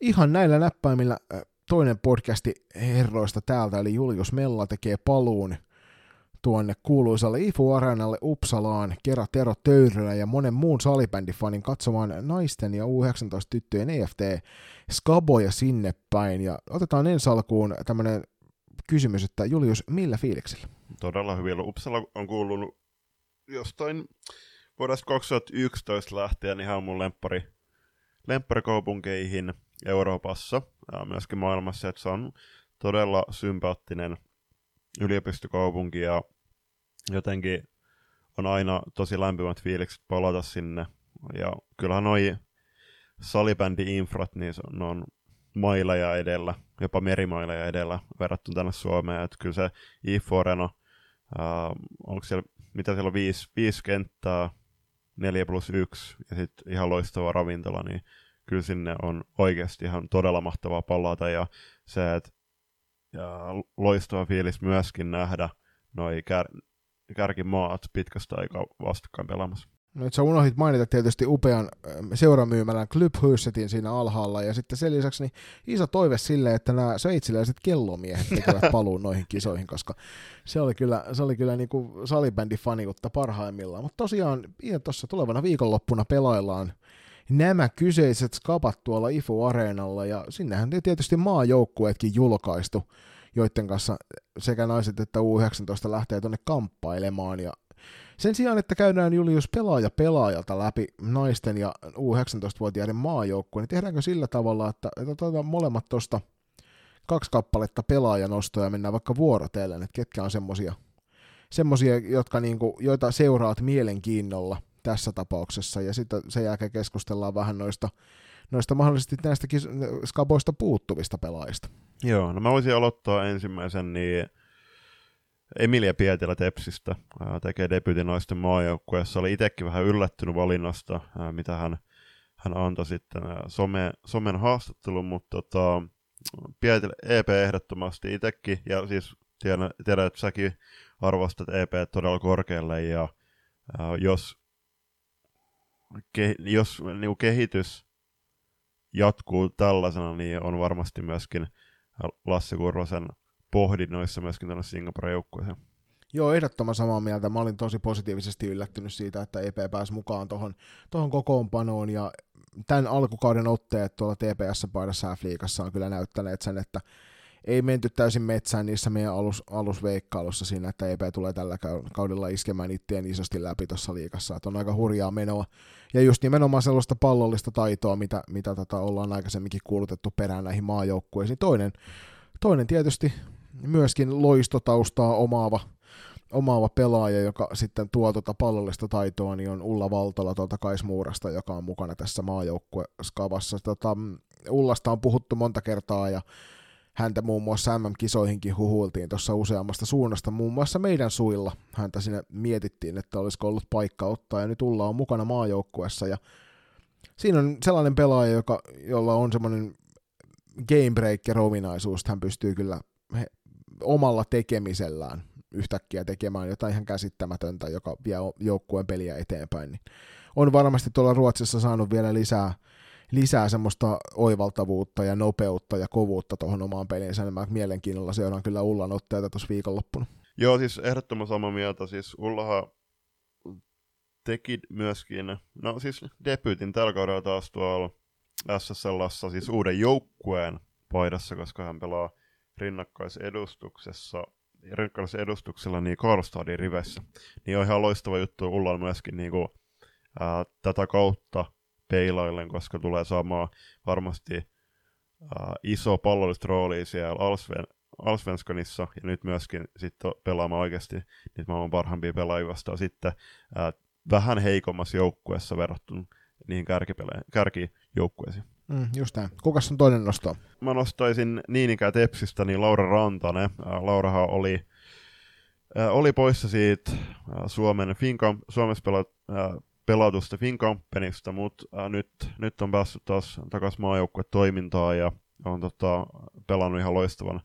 Ihan näillä näppäimillä toinen podcasti herroista täältä, eli Julius Mella tekee paluun tuonne kuuluisalle IFU Areenalle Uppsalaan, Kera Tero Töyrylä ja monen muun salibändifanin katsomaan naisten ja U19-tyttöjen EFT skaboja sinne päin. Ja otetaan ensi alkuun tämmöinen kysymys, että Julius, millä fiiliksellä? Todella hyvin. Uppsala on kuulunut jostain vuodesta 2011 lähtien ihan mun lemppari, lempparikaupunkeihin Euroopassa ja myöskin maailmassa, että se on todella sympaattinen yliopistokaupunki ja jotenkin on aina tosi lämpimät fiilikset palata sinne. Ja kyllähän noi salibändi-infrat, niin ne on maileja edellä, jopa merimaileja edellä verrattuna tänne Suomeen. Että kyllä se IFO Arena, äh, onko siellä, mitä siellä on, viisi, viisi kenttää, neljä plus yksi, ja sitten ihan loistava ravintola, niin kyllä sinne on oikeasti ihan todella mahtavaa palata, ja se, että ja loistava fiilis myöskin nähdä noi kär, kärkimaat pitkästä aikaa vastakkain pelaamassa. No, sä unohdit mainita tietysti upean seuramyymälän Clubhussetin siinä alhaalla, ja sitten sen lisäksi niin iso toive sille, että nämä sveitsiläiset kellomiehet tekevät paluun noihin kisoihin, koska se oli kyllä, se oli kyllä niin kuin salibändifaniutta parhaimmillaan. Mutta tosiaan tuossa tulevana viikonloppuna pelaillaan nämä kyseiset skapat tuolla IFU-areenalla, ja sinnehän tietysti maajoukkueetkin julkaistu, joiden kanssa sekä naiset että U19 lähtee tuonne kamppailemaan, ja sen sijaan, että käydään Julius pelaaja pelaajalta läpi naisten ja U19-vuotiaiden maajoukkueen, niin tehdäänkö sillä tavalla, että, että otetaan molemmat tuosta kaksi kappaletta pelaajanostoja ja mennään vaikka vuorotellen, että ketkä on semmosia, semmosia jotka niinku, joita seuraat mielenkiinnolla tässä tapauksessa, ja sitten sen jälkeen keskustellaan vähän noista, noista mahdollisesti näistä skaboista puuttuvista pelaajista. Joo, no mä voisin aloittaa ensimmäisen, niin Emilia Pietilä Tepsistä ää, tekee debytin naisten maajoukkueessa. Oli itsekin vähän yllättynyt valinnasta, ää, mitä hän, hän antoi sitten ää, some, somen haastattelun, mutta tota, Pietilä EP ehdottomasti itsekin, ja siis tiedän, tiedän, että säkin arvostat EP todella korkealle, ja ää, jos, ke, jos niin kehitys jatkuu tällaisena, niin on varmasti myöskin Lasse Kurvosen pohdinnoissa myöskin tuonne Singapore-joukkueeseen. Joo, ehdottoman samaa mieltä. Mä olin tosi positiivisesti yllättynyt siitä, että EP pääsi mukaan tuohon tohon kokoonpanoon, ja tämän alkukauden otteet tuolla TPS-paidassa F-liigassa on kyllä näyttäneet sen, että ei menty täysin metsään niissä meidän alus, alusveikkailussa siinä, että EP tulee tällä kaudella iskemään itteen isosti läpi tuossa liikassa. Että on aika hurjaa menoa. Ja just nimenomaan sellaista pallollista taitoa, mitä, mitä tota ollaan aikaisemminkin kuulutettu perään näihin maajoukkueisiin. Toinen, toinen tietysti myöskin loistotaustaa omaava, omaava pelaaja, joka sitten tuo tuota pallollista taitoa, niin on Ulla Valtola tuolta Kaismuurasta, joka on mukana tässä maajoukkueskavassa. Tota, Ullasta on puhuttu monta kertaa ja häntä muun muassa MM-kisoihinkin huhuiltiin tuossa useammasta suunnasta, muun muassa meidän suilla häntä sinne mietittiin, että olisiko ollut paikka ottaa, ja nyt Ulla on mukana maajoukkuessa, ja siinä on sellainen pelaaja, joka, jolla on semmoinen gamebreaker-ominaisuus, hän pystyy kyllä omalla tekemisellään yhtäkkiä tekemään jotain ihan käsittämätöntä, joka vie joukkueen peliä eteenpäin, niin on varmasti tuolla Ruotsissa saanut vielä lisää, lisää semmoista oivaltavuutta ja nopeutta ja kovuutta tuohon omaan peliinsä, niin mä mielenkiinnolla seuraan kyllä Ullan otteita tuossa viikonloppuna. Joo, siis ehdottoman samaa mieltä. Siis Ullahan teki myöskin, no siis debyytin tällä kaudella taas tuolla SSLassa, siis uuden joukkueen paidassa, koska hän pelaa rinnakkaisedustuksessa rinkkalaisen edustuksella niin Karlstadin rivessä. Niin on ihan loistava juttu Ullalla myöskin niin kuin, ää, tätä kautta peilaillen, koska tulee saamaan varmasti ää, iso pallollista roolia siellä Alsven, Alsvenskanissa ja nyt myöskin sitten pelaamaan oikeasti niitä maailman parhaimpia pelaajia vastaan sitten ää, vähän heikommassa joukkueessa verrattuna niihin kärkijoukkueisiin. Mm, just näin. Kukas on toinen nosto? Mä nostaisin niin ikään Tepsistä niin Laura Rantanen. Laurahan oli, äh, oli poissa siitä äh, Suomen Fincamp, Suomessa pela, äh, pelatusta Finkampenista, mutta äh, nyt, nyt on päässyt taas takaisin maajoukkuetoimintaan ja on tota, pelannut ihan loistavan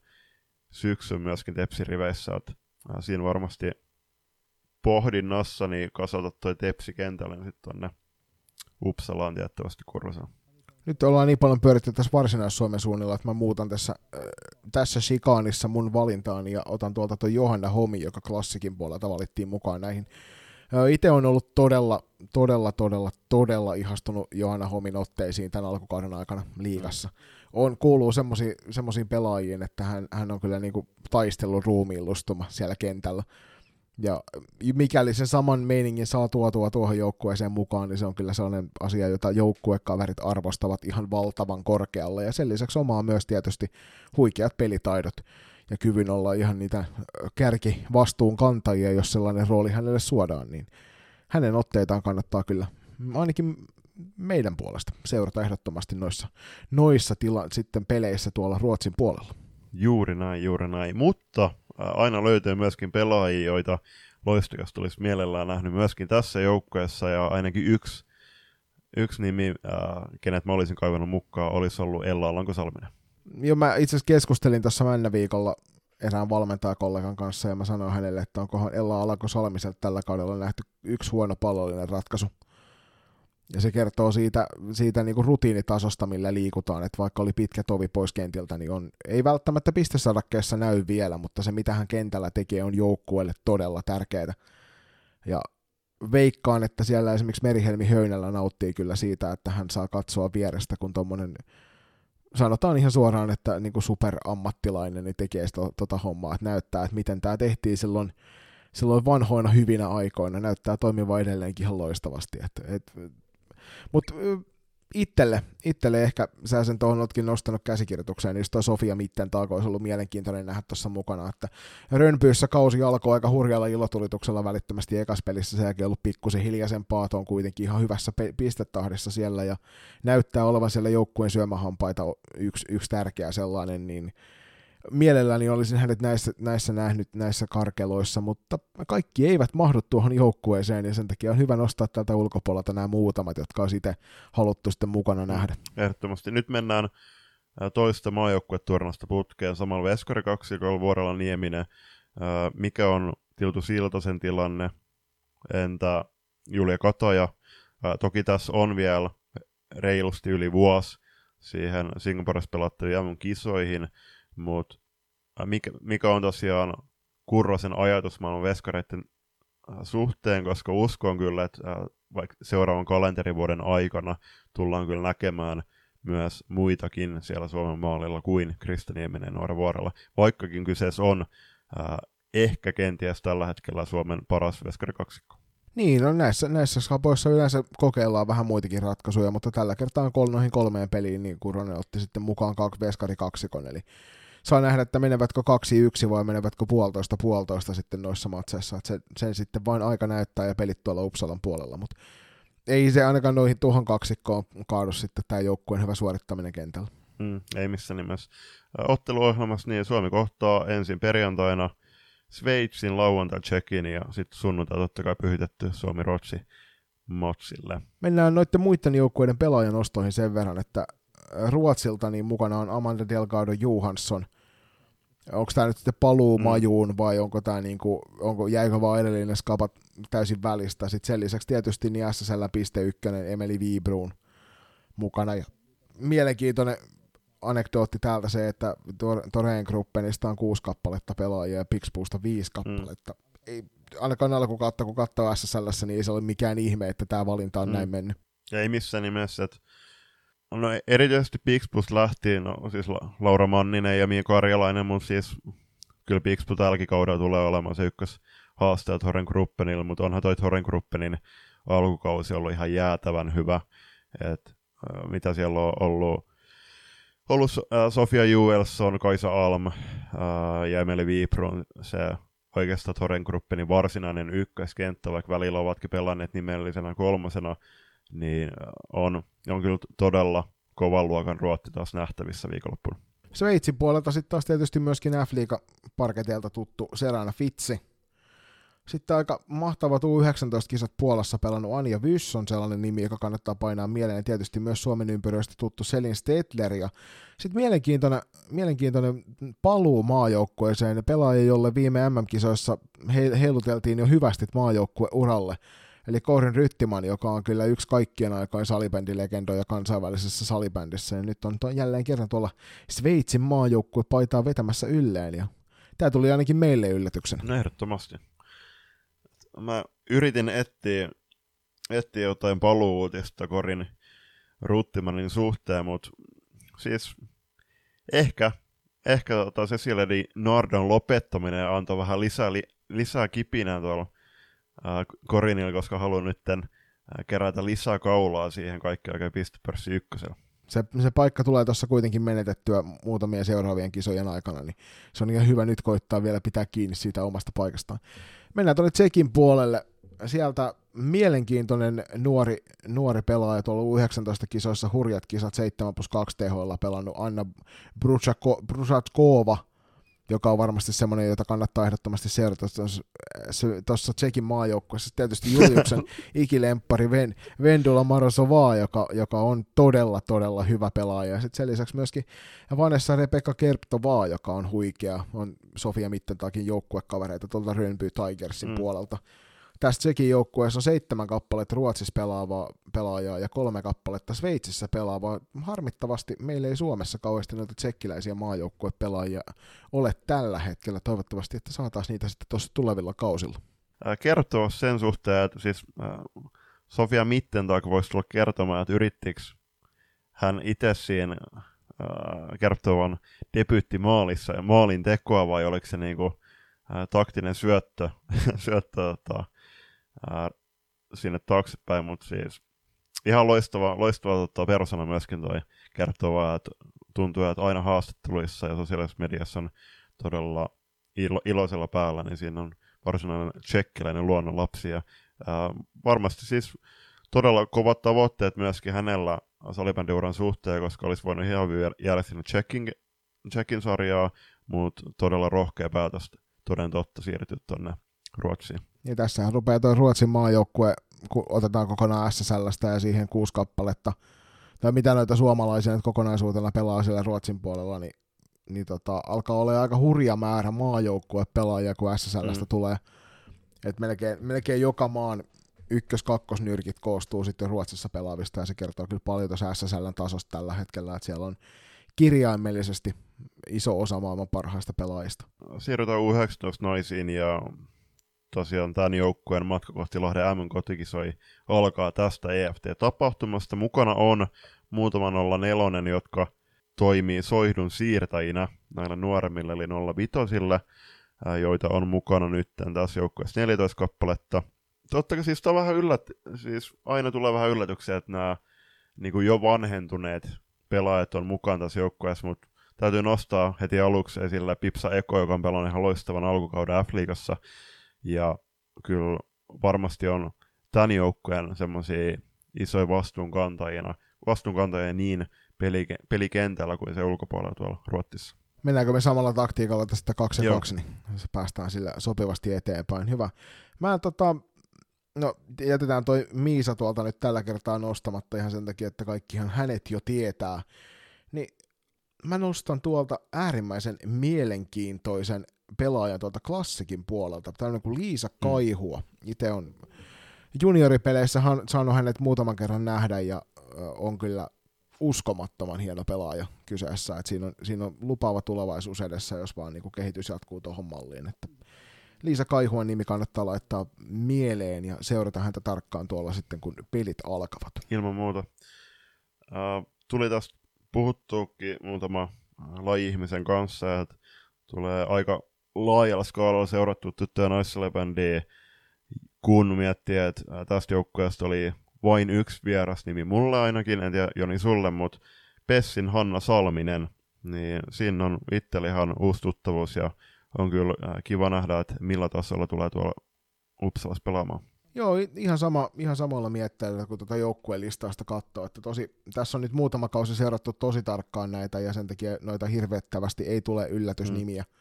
syksyn myöskin Tepsi-riveissä. Et, äh, siinä varmasti niin kasata toi Tepsi kentälle niin sitten tonne Uppsalaan tiettävästi Kurvasaan. Nyt ollaan niin paljon pyöritty tässä varsinais-Suomen suunnilla, että mä muutan tässä, äh, tässä Shikaanissa mun valintaani ja otan tuolta tuon Johanna Homi, joka klassikin puolelta valittiin mukaan näihin. Itse on ollut todella, todella, todella, todella ihastunut Johanna Homin otteisiin tämän alkukauden aikana liigassa. On, kuuluu semmoisiin pelaajiin, että hän, hän on kyllä niinku taistellut ruumiillustuma siellä kentällä. Ja mikäli se saman meiningin saa tuotua tuohon joukkueeseen mukaan, niin se on kyllä sellainen asia, jota joukkuekaverit arvostavat ihan valtavan korkealle. Ja sen lisäksi omaa myös tietysti huikeat pelitaidot ja kyvyn olla ihan niitä kärki vastuun kantajia, jos sellainen rooli hänelle suodaan, niin hänen otteitaan kannattaa kyllä ainakin meidän puolesta seurata ehdottomasti noissa, noissa tila, sitten peleissä tuolla Ruotsin puolella. Juuri näin, juuri näin. Mutta aina löytyy myöskin pelaajia, joita Loistokas olisi mielellään nähnyt myöskin tässä joukkueessa, ja ainakin yksi, yksi nimi, äh, kenet mä olisin kaivannut mukaan, olisi ollut Ella Alanko-Salminen. Joo, mä itse asiassa keskustelin tuossa männä viikolla erään valmentajakollegan kanssa, ja mä sanoin hänelle, että onkohan Ella Alanko-Salmiselta tällä kaudella nähty yksi huono pallollinen ratkaisu ja se kertoo siitä, siitä niin kuin rutiinitasosta, millä liikutaan, että vaikka oli pitkä tovi pois kentiltä, niin on, ei välttämättä pistesadakkeessa näy vielä, mutta se mitä hän kentällä tekee on joukkueelle todella tärkeää. Ja veikkaan, että siellä esimerkiksi Merihelmi Höynällä nauttii kyllä siitä, että hän saa katsoa vierestä, kun tuommoinen sanotaan ihan suoraan, että niin kuin superammattilainen niin tekee sitä, tota hommaa, että näyttää, että miten tämä tehtiin silloin, silloin vanhoina hyvinä aikoina, näyttää toimiva edelleenkin ihan loistavasti. että et, mutta itselle, itselle ehkä, sä sen tuohon oletkin nostanut käsikirjoitukseen, niin toi Sofia Mitten taako olisi ollut mielenkiintoinen nähdä tuossa mukana, että Rönpyyssä kausi alkoi aika hurjalla ilotulituksella välittömästi ekas pelissä, se jälkeen ollut pikkusen hiljaisempaa, on kuitenkin ihan hyvässä pistetahdissa siellä ja näyttää olevan siellä joukkueen syömähampaita yksi, yksi tärkeä sellainen, niin mielelläni olisin hänet näissä, näissä nähnyt näissä karkeloissa, mutta kaikki eivät mahdu tuohon joukkueeseen ja sen takia on hyvä nostaa tältä ulkopuolelta nämä muutamat, jotka on sitten haluttu sitten mukana nähdä. Ehdottomasti. Nyt mennään toista maajoukkueturnasta putkeen samalla Veskari 2 Vuorella Nieminen. Mikä on Tiltu Siltasen tilanne? Entä Julia Kataja? Toki tässä on vielä reilusti yli vuosi siihen Singaporessa pelattaviin kisoihin, mutta mikä, mikä on tosiaan Kurrosen ajatus maailman veskareiden suhteen, koska uskon kyllä, että vaikka seuraavan kalenterivuoden aikana tullaan kyllä näkemään myös muitakin siellä Suomen maalilla kuin Krista Nieminen vuorella, vaikkakin kyseessä on äh, ehkä kenties tällä hetkellä Suomen paras veskarikaksikko. Niin, no näissä, näissä skapoissa yleensä kokeillaan vähän muitakin ratkaisuja, mutta tällä kertaa kol- noihin kolmeen peliin, niin Kuronen otti sitten mukaan kaksi veskarikaksikon, eli saa nähdä, että menevätkö kaksi yksi vai menevätkö puolitoista puolitoista sitten noissa matseissa. Että se, sen sitten vain aika näyttää ja pelit tuolla Uppsalan puolella, mutta ei se ainakaan noihin tuohon kaksikkoon kaadu sitten tämä joukkueen hyvä suorittaminen kentällä. Mm, ei missään nimessä. Otteluohjelmassa niin Suomi kohtaa ensin perjantaina Sveitsin lauantai Tsekin ja sitten sunnuntai totta kai pyhitetty Suomi-Rotsi matsille. Mennään noiden muiden joukkueiden pelaajan ostoihin sen verran, että Ruotsilta niin mukana on Amanda Delgado Johansson. Onko tämä nyt sitten paluu mm. majuun vai onko tämä niinku, onko, jäikö vaan edellinen skapat täysin välistä. Sitten sen lisäksi tietysti niin SSL piste ykkönen Emeli Viibruun mukana. Ja mielenkiintoinen anekdootti täältä se, että Toreen Gruppenista on kuusi kappaletta pelaajia ja Pixpuusta viisi kappaletta. Mm. Ei, ainakaan alkukautta, kun katsoo SSL, niin ei se ole mikään ihme, että tämä valinta on mm. näin mennyt. Ja ei missään nimessä, että No erityisesti Pixbus lähti, no siis Laura Manninen ja Miiko Arjalainen, mutta siis kyllä Pixbu tälläkin kaudella tulee olemaan se ykkös haasteet Horen Gruppenille, mutta onhan toi Horen Gruppenin alkukausi ollut ihan jäätävän hyvä. Et, äh, mitä siellä on ollut, ollut Sofia Juelson, Kaisa Alm ja Emeli Viiprun se oikeastaan Toren Gruppenin varsinainen ykköskenttä, vaikka välillä ovatkin pelanneet nimellisenä kolmosena, niin on, on kyllä todella kovan luokan ruotti taas nähtävissä viikonloppuna. Sveitsin puolelta sitten taas tietysti myöskin F-liiga parketeelta tuttu Serana Fitsi, sitten aika mahtavat U19-kisat Puolassa pelannut Anja Vyss on sellainen nimi, joka kannattaa painaa mieleen. Tietysti myös Suomen ympyröistä tuttu Selin Stetler. Ja sitten mielenkiintoinen, mielenkiintoinen paluu maajoukkueeseen. Pelaaja, jolle viime MM-kisoissa heiluteltiin jo hyvästi maajoukkueuralle. Eli Kourin Ryttiman, joka on kyllä yksi kaikkien aikojen salibändilegendoja kansainvälisessä salibändissä. Ja nyt on to, jälleen kerran tuolla Sveitsin maajoukkue paitaa vetämässä ylleen. Ja tämä tuli ainakin meille yllätyksenä. No ehdottomasti mä yritin etsiä, etsiä jotain paluutista Korin Ruttimanin suhteen, mutta siis ehkä, ehkä tota Cecilia Nordon lopettaminen antoi vähän lisää, li, lisää kipinää tuolla Korinilla, koska haluan nyt kerätä lisää kaulaa siihen kaikkeen oikein pistepörssi ykkösellä. Se, se paikka tulee tuossa kuitenkin menetettyä muutamien seuraavien kisojen aikana, niin se on ihan hyvä nyt koittaa vielä pitää kiinni siitä omasta paikastaan. Mennään tuonne Tsekin puolelle. Sieltä mielenkiintoinen nuori, nuori pelaaja tuolla U19-kisoissa, hurjat kisat 7 plus 2 THL pelannut Anna Brusatkova, joka on varmasti semmoinen, jota kannattaa ehdottomasti seurata tuossa Tsekin maajoukkueessa. Tietysti Juliuksen ikilemppari Ven, Vendula Marosovaa, joka, joka on todella, todella hyvä pelaaja. Ja sitten sen lisäksi myöskin Vanessa Rebecca Kerptovaa, joka on huikea, on Sofia Mittentakin joukkuekavereita tuolta Rönby Tigersin mm. puolelta. Tästä sekin joukkueessa on seitsemän kappaletta Ruotsissa pelaavaa pelaajaa ja kolme kappaletta Sveitsissä pelaavaa. Harmittavasti meillä ei Suomessa kauheasti noita tsekkiläisiä maajoukkuepelaajia ole tällä hetkellä. Toivottavasti, että saataisiin niitä sitten tuossa tulevilla kausilla. Kertoo sen suhteen, että siis Sofia Mittentag voisi tulla kertomaan, että yrittikö hän itse siinä kertovan debyyttimaalissa ja maalin tekoa vai oliko se niinku, taktinen syöttö, syöttö tota, ää, sinne taaksepäin, mutta siis ihan loistava, loistava tota, persona myöskin toi kertoo vaan, että tuntuu, että aina haastatteluissa ja sosiaalisessa mediassa on todella ilo, iloisella päällä, niin siinä on varsinainen tsekkiläinen luonnonlapsi. Ja, ää, varmasti siis todella kovat tavoitteet myöskin hänellä salibändiuran suhteen, koska olisi voinut ihan jäädä sinne checkin, checkin sarjaa, mutta todella rohkea päätös toden totta siirtyä tuonne Ruotsiin. Ja tässähän rupeaa tuo Ruotsin maajoukkue, kun otetaan kokonaan SSLstä ja siihen kuusi kappaletta, tai mitä noita suomalaisia nyt kokonaisuutena pelaa siellä Ruotsin puolella, niin, niin tota, alkaa olla aika hurja määrä maajoukkue pelaajia, kun SSLstä mm. tulee. Et melkein, melkein joka maan ykkös-kakkosnyrkit koostuu sitten Ruotsissa pelaavista, ja se kertoo kyllä paljon tuossa SSLn tasosta tällä hetkellä, että siellä on kirjaimellisesti iso osa maailman parhaista pelaajista. Siirrytään U19 naisiin, ja tosiaan tämän joukkueen matka kohti Lahden M kotikisoi alkaa tästä EFT-tapahtumasta. Mukana on muutama 04, jotka toimii soihdun siirtäjinä näillä nuoremmille eli 05 joita on mukana nyt tässä joukkueessa 14 kappaletta. Totta kai siis, on vähän yllät, siis aina tulee vähän yllätyksiä, että nämä niin kuin jo vanhentuneet pelaajat on mukana tässä joukkueessa, mutta täytyy nostaa heti aluksi esille Pipsa Eko, joka on pelannut ihan loistavan alkukauden F-liigassa ja kyllä varmasti on tämän joukkueen semmoisia isoja vastuunkantajia, vastuunkantajia niin pelikentällä kuin se ulkopuolella tuolla Ruotsissa. Mennäänkö me samalla taktiikalla tästä 2 ja 2, niin päästään sillä sopivasti eteenpäin. Hyvä. Mä tota, no jätetään toi Miisa tuolta nyt tällä kertaa nostamatta ihan sen takia, että kaikkihan hänet jo tietää. Niin mä nostan tuolta äärimmäisen mielenkiintoisen pelaaja tuolta klassikin puolelta, tämmöinen kuin Liisa mm. Kaihua. Itse on junioripeleissä han, saanut hänet muutaman kerran nähdä ja on kyllä uskomattoman hieno pelaaja kyseessä. Et siinä, on, siinä on lupaava tulevaisuus edessä, jos vaan niin kuin kehitys jatkuu tuohon malliin. Että Liisa Kaihuan nimi kannattaa laittaa mieleen ja seurata häntä tarkkaan tuolla sitten, kun pelit alkavat. Ilman muuta. Uh, tuli tästä puhuttuukin muutama laji-ihmisen kanssa, että tulee aika laajalla skaalalla seurattu tyttö- ja naissalibändiä, kun miettii, että tästä joukkueesta oli vain yksi vieras nimi mulle ainakin, en tiedä Joni sulle, mutta Pessin Hanna Salminen, niin siinä on itsellä ihan uusi tuttavuus ja on kyllä kiva nähdä, että millä tasolla tulee tuolla Uppsalassa pelaamaan. Joo, ihan, sama, ihan samalla mietteellä, kun tuota joukkueen listausta katsoo. Että tosi, tässä on nyt muutama kausi seurattu tosi tarkkaan näitä ja sen takia noita hirvettävästi ei tule yllätysnimiä. Mm.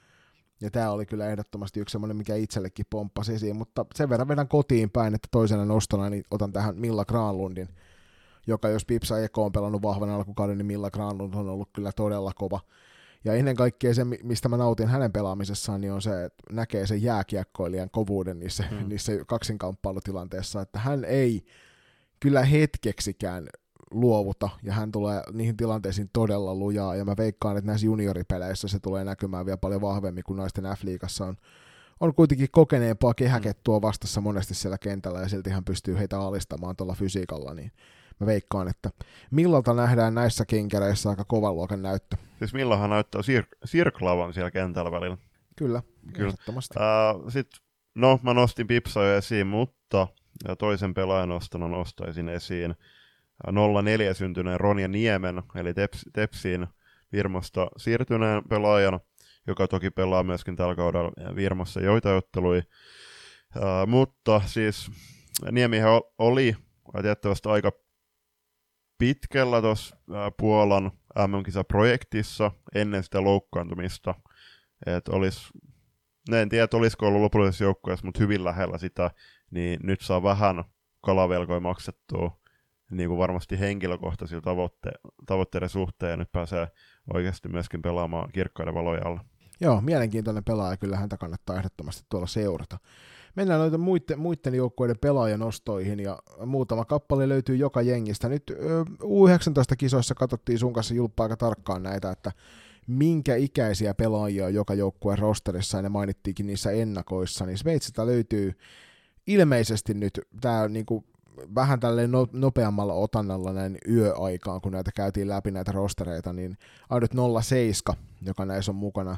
Ja tämä oli kyllä ehdottomasti yksi semmoinen, mikä itsellekin pomppasi esiin, mutta sen verran vedän kotiin päin, että toisena nostona niin otan tähän Milla Granlundin, joka jos Pipsa Eko on pelannut vahvan alkukauden, niin Milla Granlund on ollut kyllä todella kova. Ja ennen kaikkea se, mistä mä nautin hänen pelaamisessaan, niin on se, että näkee sen jääkiekkoilijan kovuuden niissä, mm. niissä kaksinkamppailutilanteessa, että hän ei kyllä hetkeksikään luovuta, ja hän tulee niihin tilanteisiin todella lujaa, ja mä veikkaan, että näissä junioripeleissä se tulee näkymään vielä paljon vahvemmin kuin naisten F-liigassa on, on kuitenkin kokeneempaa kehäkettua vastassa monesti siellä kentällä, ja silti hän pystyy heitä alistamaan tuolla fysiikalla, niin mä veikkaan, että millalta nähdään näissä kenkäreissä aika kovan luokan näyttö. Siis millahan näyttää sir- sirklaavan siellä kentällä välillä. Kyllä, Kyllä. ehdottomasti. Uh, Sitten, no mä nostin Pipsa esiin, mutta ja toisen pelaajan noston nostaisin esiin 04 syntyneen Ronja Niemen, eli Teps, Tepsiin Virmasta siirtyneen pelaajan, joka toki pelaa myöskin tällä kaudella Virmassa joita otteluja. Uh, mutta siis Niemihän oli tiettävästi aika pitkällä tuossa Puolan MM-kisaprojektissa ennen sitä loukkaantumista. Että olis, en tiedä, olisiko ollut lopullisessa joukkueessa, mutta hyvin lähellä sitä, niin nyt saa vähän kalavelkoja maksettua niin kuin varmasti henkilökohtaisilla tavoitte- tavoitteiden suhteen, ja nyt pääsee oikeasti myöskin pelaamaan kirkkaiden valoja alla. Joo, mielenkiintoinen pelaaja, kyllä häntä kannattaa ehdottomasti tuolla seurata. Mennään noita muiden, muiden joukkueiden pelaajanostoihin ja muutama kappale löytyy joka jengistä. Nyt U19-kisoissa katsottiin sun kanssa Julppa aika tarkkaan näitä, että minkä ikäisiä pelaajia on joka joukkueen rosterissa, ja ne mainittiinkin niissä ennakoissa, niin Sveitsistä löytyy ilmeisesti nyt tämä niinku vähän tälle no, nopeammalla otannalla näin yöaikaan, kun näitä käytiin läpi näitä rostereita, niin ainut 07, joka näissä on mukana,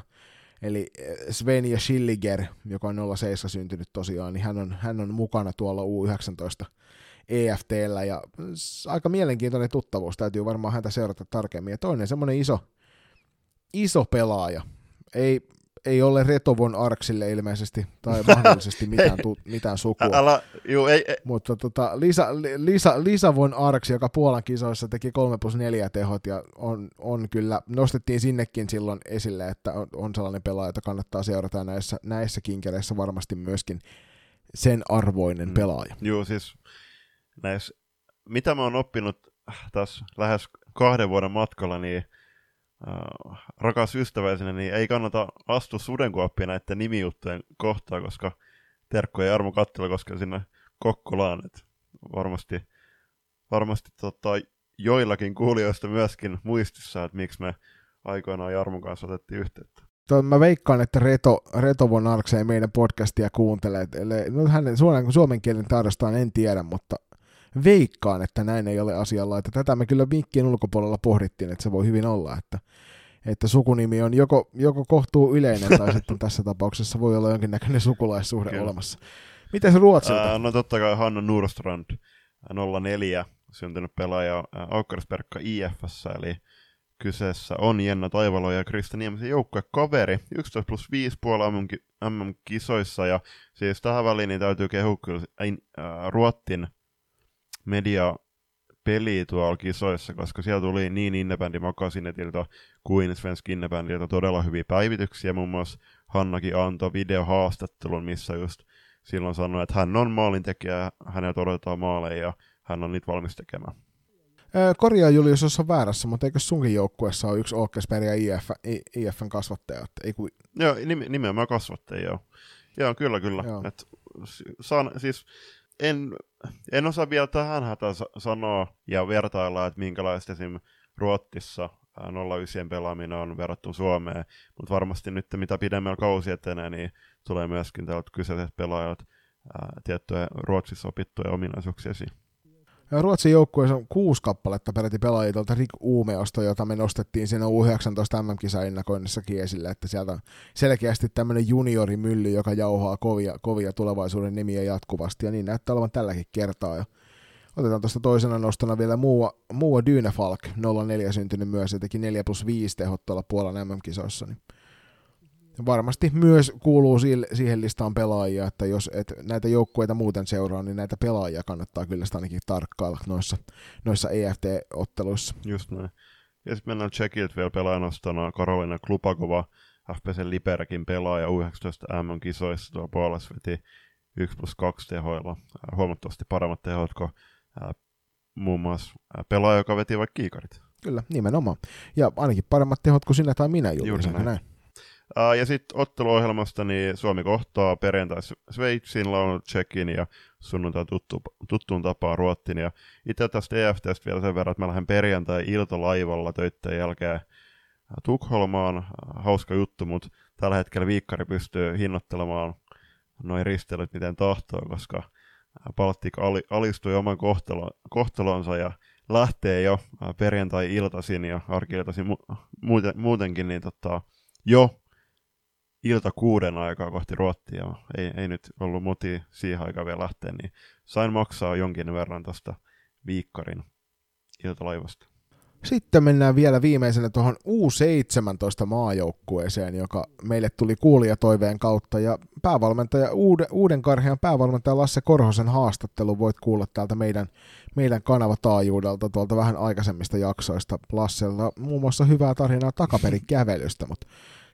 Eli eh, Sven ja Schilliger, joka on 07 syntynyt tosiaan, niin hän on, hän on mukana tuolla U19 EFTllä ja aika mielenkiintoinen tuttavuus, täytyy varmaan häntä seurata tarkemmin. Ja toinen semmoinen iso, iso pelaaja, ei ei ole Retovon Arksille ilmeisesti, tai mahdollisesti mitään, tu, mitään sukua. Älä, juu, ei, ei. Mutta tota, Lisa, Lisa, Lisa von Arks, joka Puolan kisoissa teki 3 plus 4 tehot, ja on, on kyllä, nostettiin sinnekin silloin esille, että on, on sellainen pelaaja, jota kannattaa seurata näissä, näissä kinkereissä varmasti myöskin sen arvoinen mm. pelaaja. Joo, siis näissä, mitä mä oon oppinut tässä lähes kahden vuoden matkalla, niin äh, rakas ystäväisenä, niin ei kannata astua sudenkuoppia näiden nimijuttujen kohtaan, koska terkko ei armo kattella, koska sinne Kokkolaan. Et varmasti varmasti tota, joillakin kuulijoista myöskin muistissa, että miksi me aikoinaan Jarmon kanssa otettiin yhteyttä. Mä veikkaan, että Reto, Reto von Arks ei meidän podcastia kuuntele. Eli, no hänen suomen, suomen kielen taidostaan en tiedä, mutta veikkaan, että näin ei ole asialla. Että tätä me kyllä vinkkien ulkopuolella pohdittiin, että se voi hyvin olla, että, että sukunimi on joko, joko kohtuu yleinen tai sitten tässä tapauksessa voi olla jonkinnäköinen sukulaissuhde kyllä. olemassa. Miten se Ruotsilta? Ää, no totta kai Hanna Nurstrand, 04, syntynyt pelaaja Aukkarisperkka IFS, eli kyseessä on Jenna Taivalo ja Krista Niemisen joukkue kaveri 11 plus 5 puolella MM-kisoissa ja siis tähän väliin niin täytyy kehua kyllä äh, Ruottin media peli tuolla kisoissa, koska siellä tuli niin Innebändi Makasinetilta kuin Svensk Innebändiltä todella hyviä päivityksiä. Muun muassa Hannakin antoi videohaastattelun, missä just silloin sanoi, että hän on maalintekijä, häneltä odotetaan maaleja ja hän on niitä valmis tekemään. Korjaa Julius, jos on väärässä, mutta eikö sunkin joukkueessa ole yksi Åkersberg ja IF, IFn kasvattaja? Ei kun... Joo, nimenomaan kasvattaja, joo. Joo, kyllä, kyllä. Joo. Et, saan, siis en, en osaa vielä tähän hätään sanoa ja vertailla, että minkälaista esim. Ruottissa 09 pelaaminen on verrattuna Suomeen, mutta varmasti nyt mitä pidemmällä kausi etenee, niin tulee myöskin täältä kyseiset pelaajat ää, tiettyjä Ruotsissa opittuja ominaisuuksia esiin. Ja Ruotsin joukkueessa on kuusi kappaletta peräti pelaajia tuolta Rick Uumeosta, jota me nostettiin siinä U19 MM-kisainnakoinnissakin esille, että sieltä selkeästi tämmöinen juniorimylly, joka jauhaa kovia, kovia tulevaisuuden nimiä jatkuvasti, ja niin näyttää olevan tälläkin kertaa. Ja otetaan tuosta toisena nostona vielä muua, muua Dynefalk, 04 syntynyt myös, ja teki 4 plus 5 tehot tuolla Puolan MM-kisoissa, niin varmasti myös kuuluu siihen listaan pelaajia, että jos et näitä joukkueita muuten seuraa, niin näitä pelaajia kannattaa kyllä sitä ainakin tarkkailla noissa, noissa EFT-otteluissa. Just näin. Ja sitten mennään Tsekiltä vielä pelaajanostona Karolina Klupakova, FPC Liberekin pelaaja U19 MM-kisoissa tuolla puolessa veti 1 plus 2 tehoilla, huomattavasti paremmat tehot kuin muun muassa pelaaja, joka veti vaikka kiikarit. Kyllä, nimenomaan. Ja ainakin paremmat tehot kuin sinä tai minä, Juuri näin. näin. Uh, ja sitten otteluohjelmasta niin Suomi kohtaa perjantai Sveitsin, lauantai Tsekin ja sunnuntai tuttu, tuttuun tapaan Ruottin. Ja itse tästä EFTstä vielä sen verran, että mä lähden perjantai-iltalaivalla töitten jälkeen Tukholmaan. Hauska juttu, mutta tällä hetkellä viikkari pystyy hinnoittelemaan noin ristelyt miten tahtoo, koska Baltic alistui oman kohtalo, kohtalonsa ja lähtee jo perjantai-iltaisin ja arki-iltaisin mu- muuten, muutenkin niin tota, jo ilta kuuden aikaa kohti Ruottia. Ei, ei nyt ollut moti siihen aikaan vielä lähteä, niin sain maksaa jonkin verran tuosta viikkarin iltalaivasta. Sitten mennään vielä viimeisenä tuohon U17 maajoukkueeseen, joka meille tuli kuulijatoiveen kautta. Ja päävalmentaja, uuden, uuden karhean päävalmentaja Lasse Korhosen haastattelu voit kuulla täältä meidän, meidän kanavataajuudelta tuolta vähän aikaisemmista jaksoista. Lassella muun muassa hyvää tarinaa takaperin kävelystä, mutta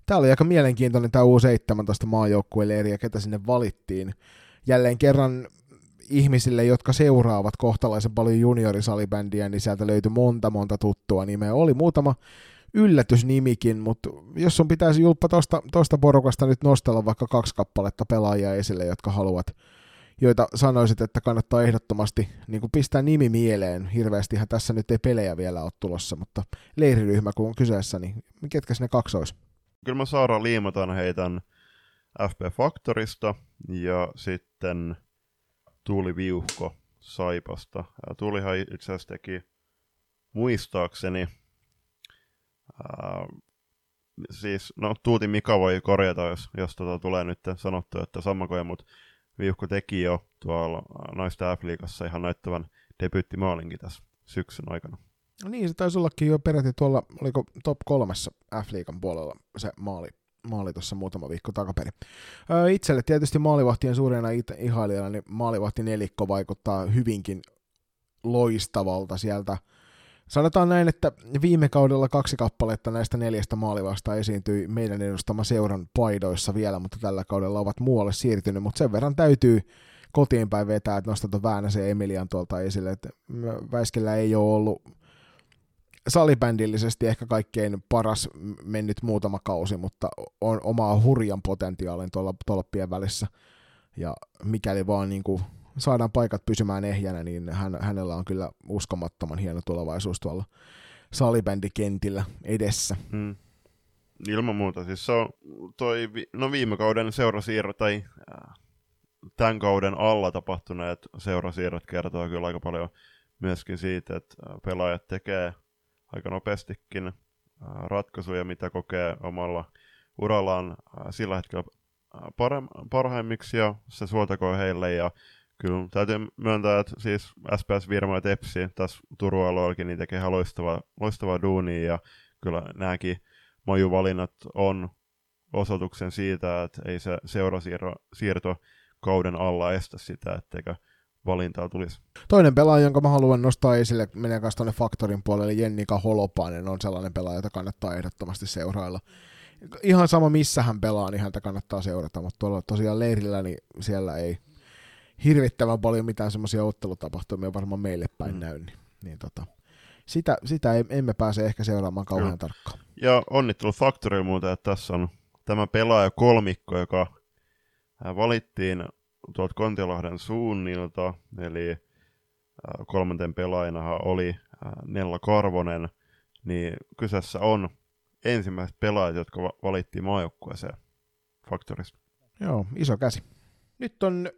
Tämä oli aika mielenkiintoinen tämä U17 maajoukkueelle ja ketä sinne valittiin. Jälleen kerran ihmisille, jotka seuraavat kohtalaisen paljon juniorisalibändiä, niin sieltä löytyi monta monta tuttua nimeä. Oli muutama yllätysnimikin, mutta jos sun pitäisi julppa tosta, tosta porukasta nyt nostella vaikka kaksi kappaletta pelaajia esille, jotka haluat, joita sanoisit, että kannattaa ehdottomasti niin kuin pistää nimi mieleen. Hirveästihän tässä nyt ei pelejä vielä ole tulossa, mutta leiriryhmä kun on kyseessä, niin ketkä ne kaksi olisi? Kyllä mä Saara liimataan heitän FP Factorista ja sitten Tuuli Viuhko Saipasta. Tuulihan itse asiassa teki muistaakseni ää, siis, no Tuuti Mika voi korjata, jos, jos tota tulee nyt sanottu, että sammakoja, mutta Viuhko teki jo tuolla naisten F-liigassa ihan näyttävän debyyttimaalinkin tässä syksyn aikana. No niin, se taisi ollakin jo peräti tuolla, oliko top kolmessa F-liikan puolella se maali, maali tuossa muutama viikko takaperin. Öö, itselle tietysti maalivahtien suurena ihailijana, niin maalivahti nelikko vaikuttaa hyvinkin loistavalta sieltä. Sanotaan näin, että viime kaudella kaksi kappaletta näistä neljästä maalivasta esiintyi meidän edustama seuran paidoissa vielä, mutta tällä kaudella ovat muualle siirtynyt, mutta sen verran täytyy kotiin päin vetää, että nostat Väänäsen Emilian tuolta esille, että Väiskellä ei ole ollut salibändillisesti ehkä kaikkein paras mennyt muutama kausi, mutta on omaa hurjan potentiaalin tuolla tolppien välissä. Ja mikäli vaan niin kuin saadaan paikat pysymään ehjänä, niin hän, hänellä on kyllä uskomattoman hieno tulevaisuus tuolla salibändikentillä edessä. Hmm. Ilman muuta. Siis se on toi, no viime kauden seurasiirro tai äh, tämän kauden alla tapahtuneet seurasiirrot kertoo kyllä aika paljon myöskin siitä, että pelaajat tekee – aika nopeastikin ratkaisuja, mitä kokee omalla urallaan sillä hetkellä parem- parhaimmiksi ja se suotakoon heille. Ja kyllä täytyy myöntää, että siis SPS Virma ja Tepsi tässä Turun alueellakin niin tekee ihan loistavaa, loistavaa duunia ja kyllä nämäkin majuvalinnat on osoituksen siitä, että ei se seurasiirto kauden alla estä sitä, etteikö valintaa tulisi. Toinen pelaaja, jonka mä haluan nostaa esille, menee kanssa tuonne Faktorin puolelle, Jennika Holopainen on sellainen pelaaja, jota kannattaa ehdottomasti seurailla. Ihan sama missä hän pelaa, niin häntä kannattaa seurata, mutta tuolla tosiaan leirillä, niin siellä ei hirvittävän paljon mitään semmoisia ottelutapahtumia varmaan meille päin mm. näy, niin, niin tota, sitä, sitä emme pääse ehkä seuraamaan kauhean Joo. tarkkaan. Ja onnittelu Factorilla muuten, että tässä on tämä pelaaja kolmikko, joka valittiin tuolta Kontiolahden suunnilta, eli kolmanten pelaajana oli Nella Karvonen, niin kyseessä on ensimmäiset pelaajat, jotka valittiin maajoukkueeseen Faktorista. Joo, iso käsi. Nyt on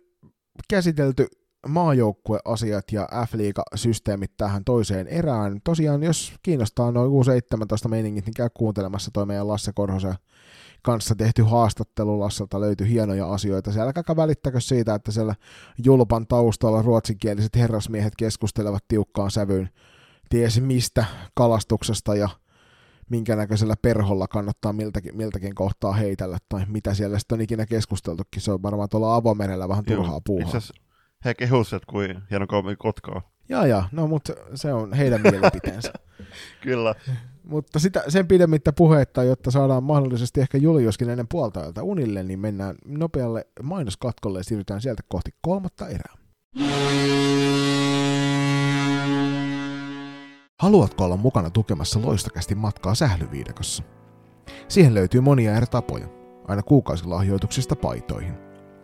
käsitelty maajoukkueasiat ja F-liiga-systeemit tähän toiseen erään. Tosiaan, jos kiinnostaa noin U17 meiningit, niin käy kuuntelemassa toi meidän Lasse Korhosen kanssa tehty haastattelu. Lasselta löytyi hienoja asioita. Siellä älkääkä välittäkö siitä, että siellä Julpan taustalla ruotsinkieliset herrasmiehet keskustelevat tiukkaan sävyyn ties mistä kalastuksesta ja minkä näköisellä perholla kannattaa miltäkin, miltäkin kohtaa heitellä, tai mitä siellä sitten on ikinä keskusteltukin. Se on varmaan tuolla avomerellä vähän turhaa Joo, puuhaa. He kehusivat, kuin hieno kaupunki Kotkaa. Jaa, jaa, no mutta se on heidän mielipiteensä. Kyllä. mutta sitä, sen pidemmittä puhetta, jotta saadaan mahdollisesti ehkä Juliuskin ennen puolta unille, niin mennään nopealle mainoskatkolle ja siirrytään sieltä kohti kolmatta erää. Haluatko olla mukana tukemassa loistakästi matkaa sählyviidakossa? Siihen löytyy monia eri tapoja, aina kuukausilahjoituksista paitoihin.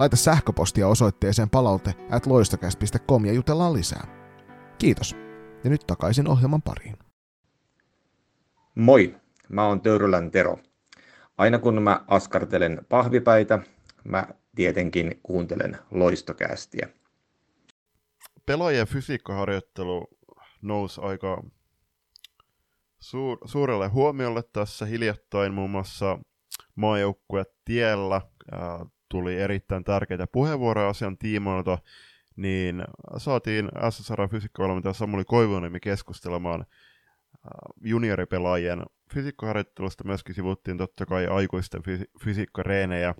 Laita sähköpostia osoitteeseen palaute at loistokääs.com ja jutellaan lisää. Kiitos. Ja nyt takaisin ohjelman pariin. Moi, mä oon Töyrylän Tero. Aina kun mä askartelen pahvipäitä, mä tietenkin kuuntelen loistokästiä pelaajien fysiikkaharjoittelu nousi aika suur, suurelle huomiolle tässä hiljattain muun muassa maajoukkue tiellä ää, tuli erittäin tärkeitä puheenvuoroja asian tiimoilta, niin saatiin SSR fysiikkavalmentaja Samuli Koivuniemi keskustelemaan junioripelaajien fysiikkaharjoittelusta, myöskin sivuttiin totta kai aikuisten fysi- fysiikkareenejä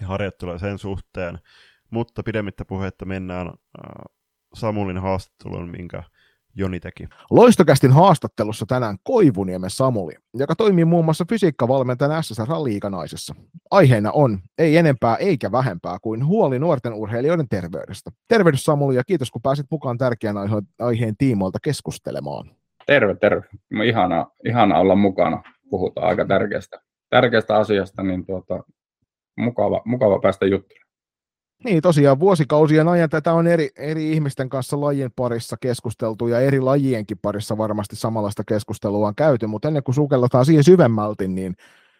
ja harjoittelua sen suhteen, mutta pidemmittä puhetta mennään Samulin haastattelun, minkä Joni teki. Loistokästin haastattelussa tänään Koivuniemen Samuli, joka toimii muun muassa fysiikkavalmentajana SSR liikanaisessa. Aiheena on, ei enempää eikä vähempää kuin huoli nuorten urheilijoiden terveydestä. Tervehdys Samuli ja kiitos kun pääsit mukaan tärkeän aiheen tiimoilta keskustelemaan. Terve, terve. Ihana, ihana olla mukana. Puhutaan aika tärkeästä, tärkeästä asiasta, niin tuota, mukava, mukava päästä juttelemaan. Niin, tosiaan vuosikausien ajan tätä on eri, eri ihmisten kanssa lajien parissa keskusteltu ja eri lajienkin parissa varmasti samanlaista keskustelua on käyty, mutta ennen kuin sukelletaan siihen syvemmälti, niin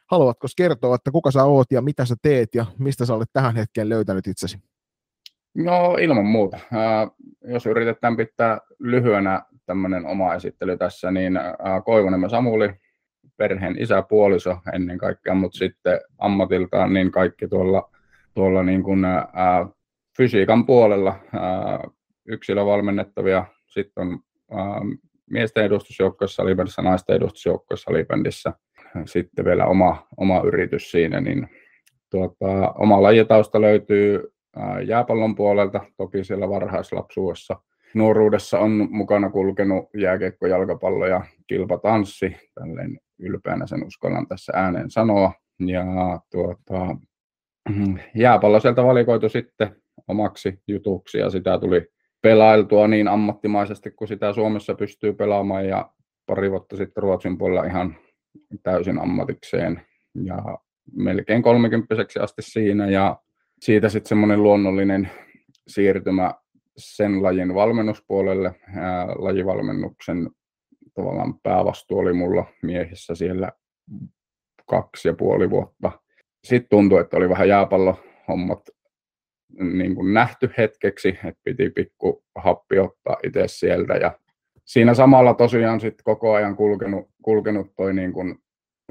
haluatko kertoa, että kuka sä oot ja mitä sä teet ja mistä sä olet tähän hetkeen löytänyt itsesi? No ilman muuta. Jos yritetään pitää lyhyenä tämmöinen oma esittely tässä, niin äh, Koivunen Samuli, perheen isäpuoliso ennen kaikkea, mutta sitten ammatiltaan niin kaikki tuolla tuolla niin kuin, ää, fysiikan puolella ää, yksilövalmennettavia, sitten on ää, miesten edustusjoukkoissa salibändissä, naisten edustusjoukkoissa salibändissä, sitten vielä oma, oma yritys siinä, niin tuota, oma lajitausta löytyy ää, jääpallon puolelta, toki siellä varhaislapsuudessa. Nuoruudessa on mukana kulkenut jääkiekko, jalkapallo ja kilpatanssi, tälleen ylpeänä sen uskallan tässä ääneen sanoa. Ja tuota. Jääpallo sieltä valikoitu sitten omaksi jutuksi ja sitä tuli pelailtua niin ammattimaisesti kuin sitä Suomessa pystyy pelaamaan ja pari vuotta sitten Ruotsin puolella ihan täysin ammatikseen ja melkein kolmekymppiseksi asti siinä ja siitä sitten semmoinen luonnollinen siirtymä sen lajin valmennuspuolelle. Ää, lajivalmennuksen tavallaan päävastuu oli mulla miehissä siellä kaksi ja puoli vuotta sitten tuntui, että oli vähän jääpallohommat niin kuin nähty hetkeksi, että piti pikku happi ottaa itse sieltä. Ja siinä samalla tosiaan sitten koko ajan kulkenut, kulkenut toi niin kuin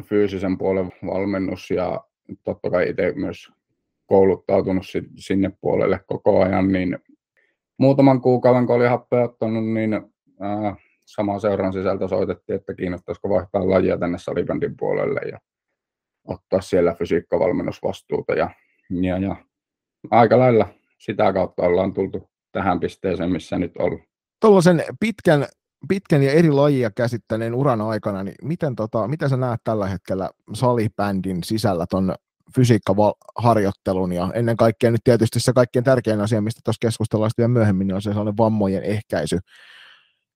fyysisen puolen valmennus ja totta kai itse myös kouluttautunut sinne puolelle koko ajan, niin muutaman kuukauden kun oli happea ottanut, niin ää, sama seuran sisältä soitettiin, että kiinnostaisiko vaihtaa lajia tänne salibändin puolelle. Ja ottaa siellä fysiikkavalmennusvastuuta ja, ja, ja aika lailla sitä kautta ollaan tultu tähän pisteeseen, missä nyt ollaan. Tuollaisen pitkän, pitkän ja eri lajia käsittäneen uran aikana, niin miten, tota, miten sä näet tällä hetkellä salibändin sisällä ton fysiikkaharjoittelun ja ennen kaikkea nyt tietysti se kaikkein tärkein asia, mistä tuossa keskustellaan myöhemmin, niin on se sellainen vammojen ehkäisy,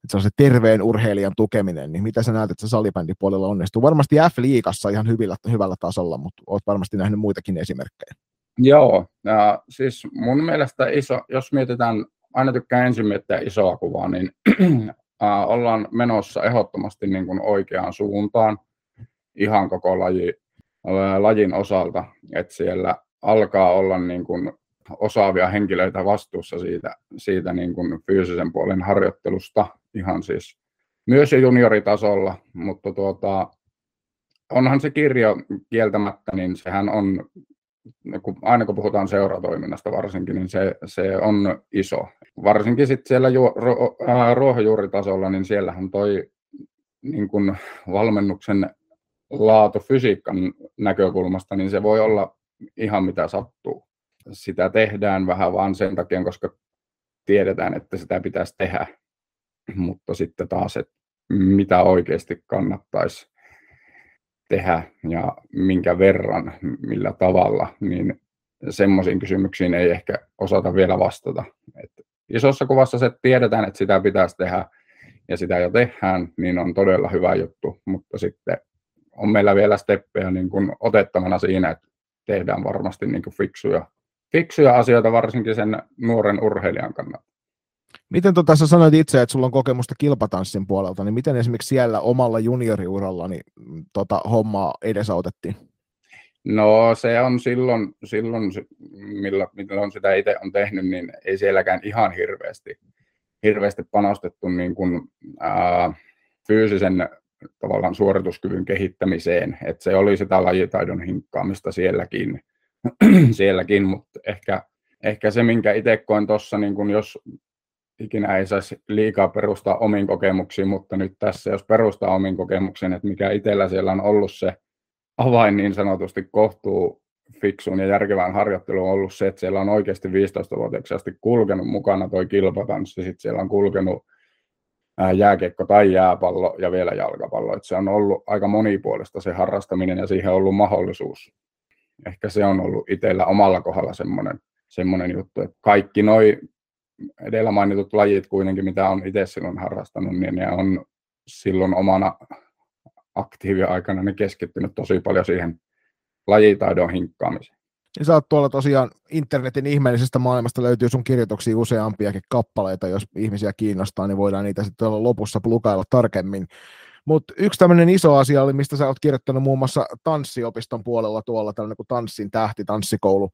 että se on se terveen urheilijan tukeminen, niin mitä sä näet, että se salibändipuolella onnistuu? Varmasti F-liigassa ihan hyvillä, hyvällä tasolla, mutta oot varmasti nähnyt muitakin esimerkkejä. Joo, ja siis mun mielestä iso, jos mietitään, aina tykkään ensin miettiä isoa kuvaa, niin äh, ollaan menossa ehdottomasti niin kuin oikeaan suuntaan ihan koko laji, lajin osalta, että siellä alkaa olla niin kuin osaavia henkilöitä vastuussa siitä, siitä niin kuin fyysisen puolen harjoittelusta ihan siis myös jo junioritasolla, mutta tuota, onhan se kirjo kieltämättä, niin sehän on kun, aina kun puhutaan seuratoiminnasta varsinkin, niin se, se on iso. Varsinkin sitten siellä ju, ro, äh, ruohonjuuritasolla, niin siellähän toi niin kun valmennuksen laatu fysiikan näkökulmasta, niin se voi olla ihan mitä sattuu. Sitä tehdään vähän vaan sen takia, koska tiedetään, että sitä pitäisi tehdä. Mutta sitten taas, että mitä oikeasti kannattaisi tehdä ja minkä verran, millä tavalla, niin semmoisiin kysymyksiin ei ehkä osata vielä vastata. Et isossa kuvassa se, tiedetään, että sitä pitäisi tehdä ja sitä jo tehdään, niin on todella hyvä juttu, mutta sitten on meillä vielä steppejä niin kuin otettavana siinä, että tehdään varmasti niin kuin fiksuja, fiksuja asioita varsinkin sen nuoren urheilijan kannalta. Miten tota, sä sanoit itse, että sulla on kokemusta kilpatanssin puolelta, niin miten esimerkiksi siellä omalla junioriuralla niin, tota, hommaa edesautettiin? No se on silloin, silloin millä, milloin sitä itse on tehnyt, niin ei sielläkään ihan hirveästi, hirveästi panostettu niin kuin, ää, fyysisen tavallaan suorituskyvyn kehittämiseen. että se oli sitä lajitaidon hinkkaamista sielläkin, sielläkin mutta ehkä, ehkä se, minkä itse koin tuossa, niin kun jos ikinä ei saisi liikaa perustaa omiin kokemuksiin, mutta nyt tässä, jos perustaa omiin kokemuksiin, että mikä itsellä siellä on ollut se avain niin sanotusti kohtuu fiksuun ja järkevään harjoitteluun on ollut se, että siellä on oikeasti 15-vuotiaaksi asti kulkenut mukana toi kilpatanssi, sitten siellä on kulkenut jääkiekko tai jääpallo ja vielä jalkapallo. Että se on ollut aika monipuolista se harrastaminen ja siihen on ollut mahdollisuus. Ehkä se on ollut itsellä omalla kohdalla semmoinen, semmoinen juttu, että kaikki noi edellä mainitut lajit kuitenkin, mitä on itse silloin harrastanut, niin ne on silloin omana aktiiviaikana ne keskittynyt tosi paljon siihen lajitaidon hinkkaamiseen. Ja sä oot tuolla tosiaan internetin ihmeellisestä maailmasta löytyy sun kirjoituksia useampiakin kappaleita, jos ihmisiä kiinnostaa, niin voidaan niitä sitten lopussa lukailla tarkemmin. Mutta yksi tämmöinen iso asia oli, mistä sä oot kirjoittanut muun muassa tanssiopiston puolella tuolla, tällainen kuin Tanssin tähti, tanssikoulu,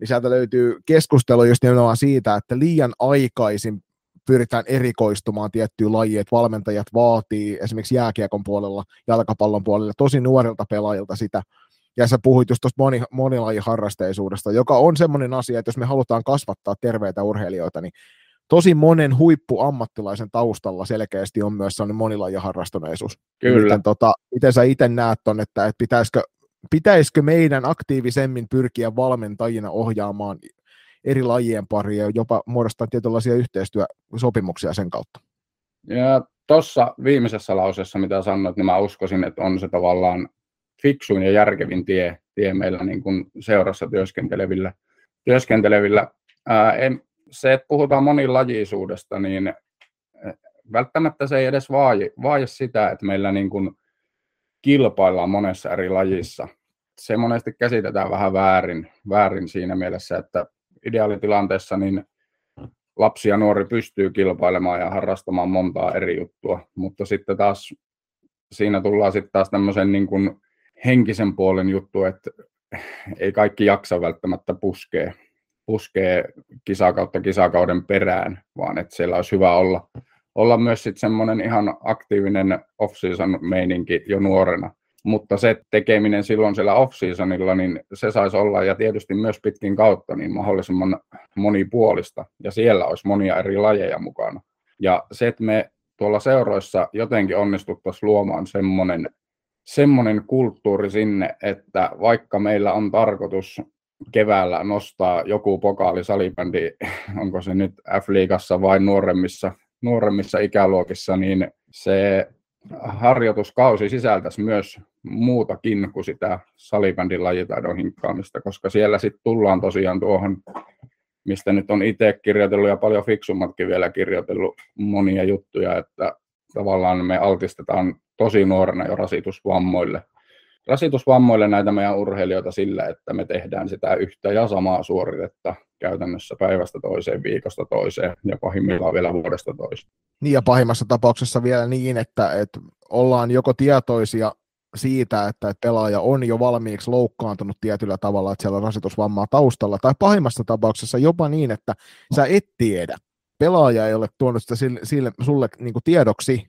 niin sieltä löytyy keskustelu just nimenomaan siitä, että liian aikaisin pyritään erikoistumaan tiettyyn lajiin, että valmentajat vaatii esimerkiksi jääkiekon puolella, jalkapallon puolella tosi nuorilta pelaajilta sitä, ja sä puhuit just tuosta moni, monilajiharrasteisuudesta, joka on semmoinen asia, että jos me halutaan kasvattaa terveitä urheilijoita, niin tosi monen huippuammattilaisen taustalla selkeästi on myös sellainen monilajiharrastuneisuus. Kyllä. Miten, tota, miten sä itse näet on, että, että pitäisikö, pitäisikö meidän aktiivisemmin pyrkiä valmentajina ohjaamaan eri lajien paria ja jopa muodostaa tietynlaisia yhteistyösopimuksia sen kautta? Ja tuossa viimeisessä lauseessa, mitä sanoit, niin mä uskoisin, että on se tavallaan fiksuin ja järkevin tie, tie meillä niin kuin seurassa työskentelevillä. työskentelevillä. Ää, en, se, että puhutaan monilajisuudesta, niin eh, välttämättä se ei edes vaaji, vaaji sitä, että meillä niin kuin kilpaillaan monessa eri lajissa. Se monesti käsitetään vähän väärin, väärin siinä mielessä, että ideaalitilanteessa niin lapsi ja nuori pystyy kilpailemaan ja harrastamaan montaa eri juttua, mutta sitten taas siinä tullaan sitten taas tämmöisen niin kuin henkisen puolen juttu, että ei kaikki jaksa välttämättä puskea, puskee kisakautta kisakauden perään, vaan että siellä olisi hyvä olla, olla myös sitten semmoinen ihan aktiivinen off-season meininki jo nuorena. Mutta se tekeminen silloin siellä off-seasonilla, niin se saisi olla, ja tietysti myös pitkin kautta, niin mahdollisimman monipuolista, ja siellä olisi monia eri lajeja mukana. Ja se, että me tuolla seuroissa jotenkin onnistuttaisiin luomaan semmoinen semmoinen kulttuuri sinne, että vaikka meillä on tarkoitus keväällä nostaa joku pokaali salibändi, onko se nyt F-liigassa vai nuoremmissa, nuoremmissa ikäluokissa, niin se harjoituskausi sisältäisi myös muutakin kuin sitä salibändin lajitaidon hinkkaamista, koska siellä sitten tullaan tosiaan tuohon, mistä nyt on itse kirjoitellut ja paljon fiksummatkin vielä kirjoitellut monia juttuja, että tavallaan me altistetaan tosi nuorena jo rasitusvammoille. Rasitusvammoille näitä meidän urheilijoita sillä, että me tehdään sitä yhtä ja samaa suoritetta käytännössä päivästä toiseen, viikosta toiseen ja pahimmillaan vielä vuodesta toiseen. Niin ja pahimmassa tapauksessa vielä niin, että, että ollaan joko tietoisia siitä, että pelaaja on jo valmiiksi loukkaantunut tietyllä tavalla, että siellä on rasitusvammaa taustalla, tai pahimmassa tapauksessa jopa niin, että sä et tiedä. Pelaaja ei ole tuonut sitä sille, sille, sulle niin tiedoksi,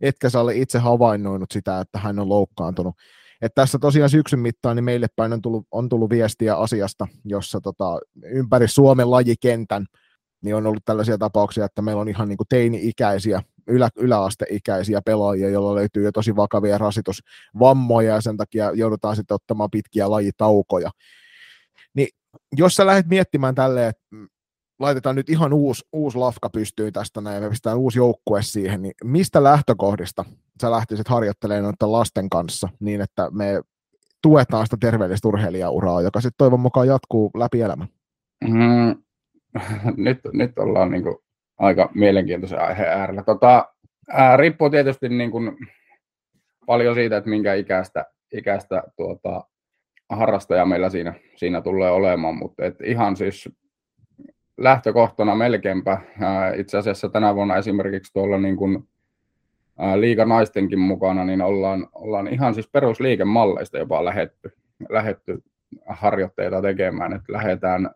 etkä sä ole itse havainnoinut sitä, että hän on loukkaantunut. Et tässä tosiaan syksyn mittaan niin meille päin on tullut, on tullut viestiä asiasta, jossa tota, ympäri Suomen lajikentän niin on ollut tällaisia tapauksia, että meillä on ihan niin kuin teini-ikäisiä, ylä, yläasteikäisiä pelaajia, joilla löytyy jo tosi vakavia rasitusvammoja ja sen takia joudutaan sitten ottamaan pitkiä lajitaukoja. Niin jos sä lähdet miettimään tälleen, että laitetaan nyt ihan uusi, uusi lafka pystyyn tästä näin, me pistetään uusi joukkue siihen, niin mistä lähtökohdista sä lähtisit harjoittelemaan noiden lasten kanssa niin, että me tuetaan sitä terveellistä urheilijauraa, joka sitten toivon mukaan jatkuu läpi elämän? Mm, nyt, nyt ollaan niin kuin aika mielenkiintoisen aiheen äärellä. Tota, ää, riippuu tietysti niin kuin paljon siitä, että minkä ikäistä, ikäistä tuota, harrastaja meillä siinä, siinä tulee olemaan, mutta et ihan siis lähtökohtana melkeinpä. Itse asiassa tänä vuonna esimerkiksi tuolla niin kuin liiga naistenkin mukana, niin ollaan, ollaan ihan siis perusliikemalleista jopa lähetty, lähetty harjoitteita tekemään, että lähdetään,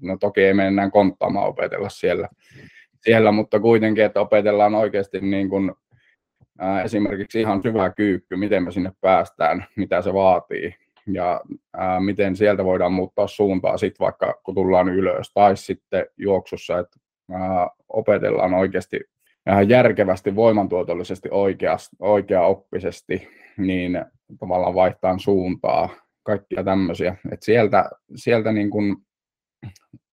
no toki ei mennä konttaamaan opetella siellä, siellä, mutta kuitenkin, että opetellaan oikeasti niin kuin, ää, esimerkiksi ihan syvä kyykky, miten me sinne päästään, mitä se vaatii, ja ää, miten sieltä voidaan muuttaa suuntaa sitten vaikka kun tullaan ylös tai sitten juoksussa, että ää, opetellaan oikeasti ää, järkevästi, voimantuotollisesti, oikea-oppisesti, niin tavallaan vaihtaa suuntaa, kaikkia tämmöisiä. Et sieltä, sieltä niin kun,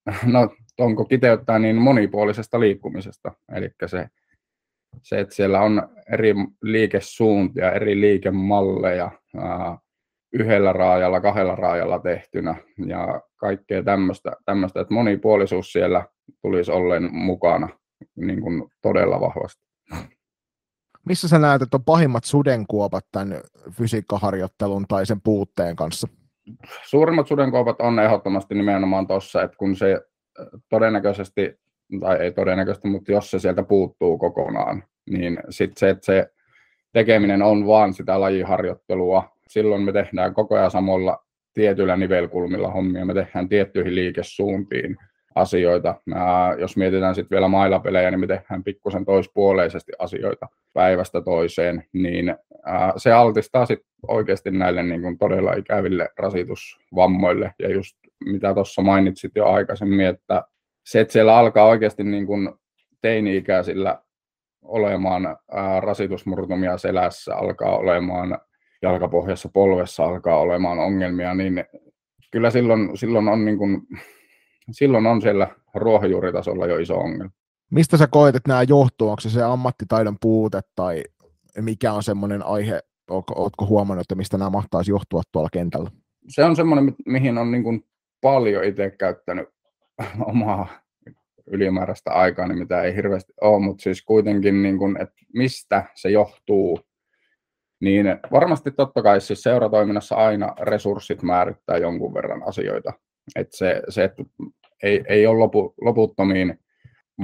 no onko kiteyttää niin monipuolisesta liikkumisesta, eli se, se, että siellä on eri liikesuuntia, eri liikemalleja, ää, yhdellä raajalla, kahdella raajalla tehtynä ja kaikkea tämmöistä, tämmöistä, että monipuolisuus siellä tulisi ollen mukana niin kuin todella vahvasti. Missä sä näet, että on pahimmat sudenkuopat tämän fysiikkaharjoittelun tai sen puutteen kanssa? Suurimmat sudenkuopat on ehdottomasti nimenomaan tuossa, että kun se todennäköisesti, tai ei todennäköisesti, mutta jos se sieltä puuttuu kokonaan, niin sitten se, että se tekeminen on vaan sitä lajiharjoittelua, silloin me tehdään koko ajan samalla tietyillä nivelkulmilla hommia, me tehdään tiettyihin liikesuuntiin asioita. Ää, jos mietitään sitten vielä mailapelejä, niin me tehdään pikkusen toispuoleisesti asioita päivästä toiseen, niin se altistaa sitten oikeasti näille niin kuin todella ikäville rasitusvammoille. Ja just mitä tuossa mainitsit jo aikaisemmin, että se, että siellä alkaa oikeasti niin kuin teini-ikäisillä olemaan rasitusmurtumia selässä, alkaa olemaan jalkapohjassa polvessa alkaa olemaan ongelmia, niin kyllä silloin, silloin, on, niin kuin, silloin on siellä ruohonjuuritasolla jo iso ongelma. Mistä sä koet, että nämä johtuu? Onko se se ammattitaidon puute tai mikä on semmoinen aihe, oletko huomannut, että mistä nämä mahtaisi johtua tuolla kentällä? Se on semmoinen, mihin on niin kuin paljon itse käyttänyt omaa ylimääräistä aikaa, niin mitä ei hirveästi ole, mutta siis kuitenkin, niin kuin, että mistä se johtuu, niin varmasti totta kai siis seuratoiminnassa aina resurssit määrittää jonkun verran asioita. Että se, se että ei, ei ole lopu, loputtomiin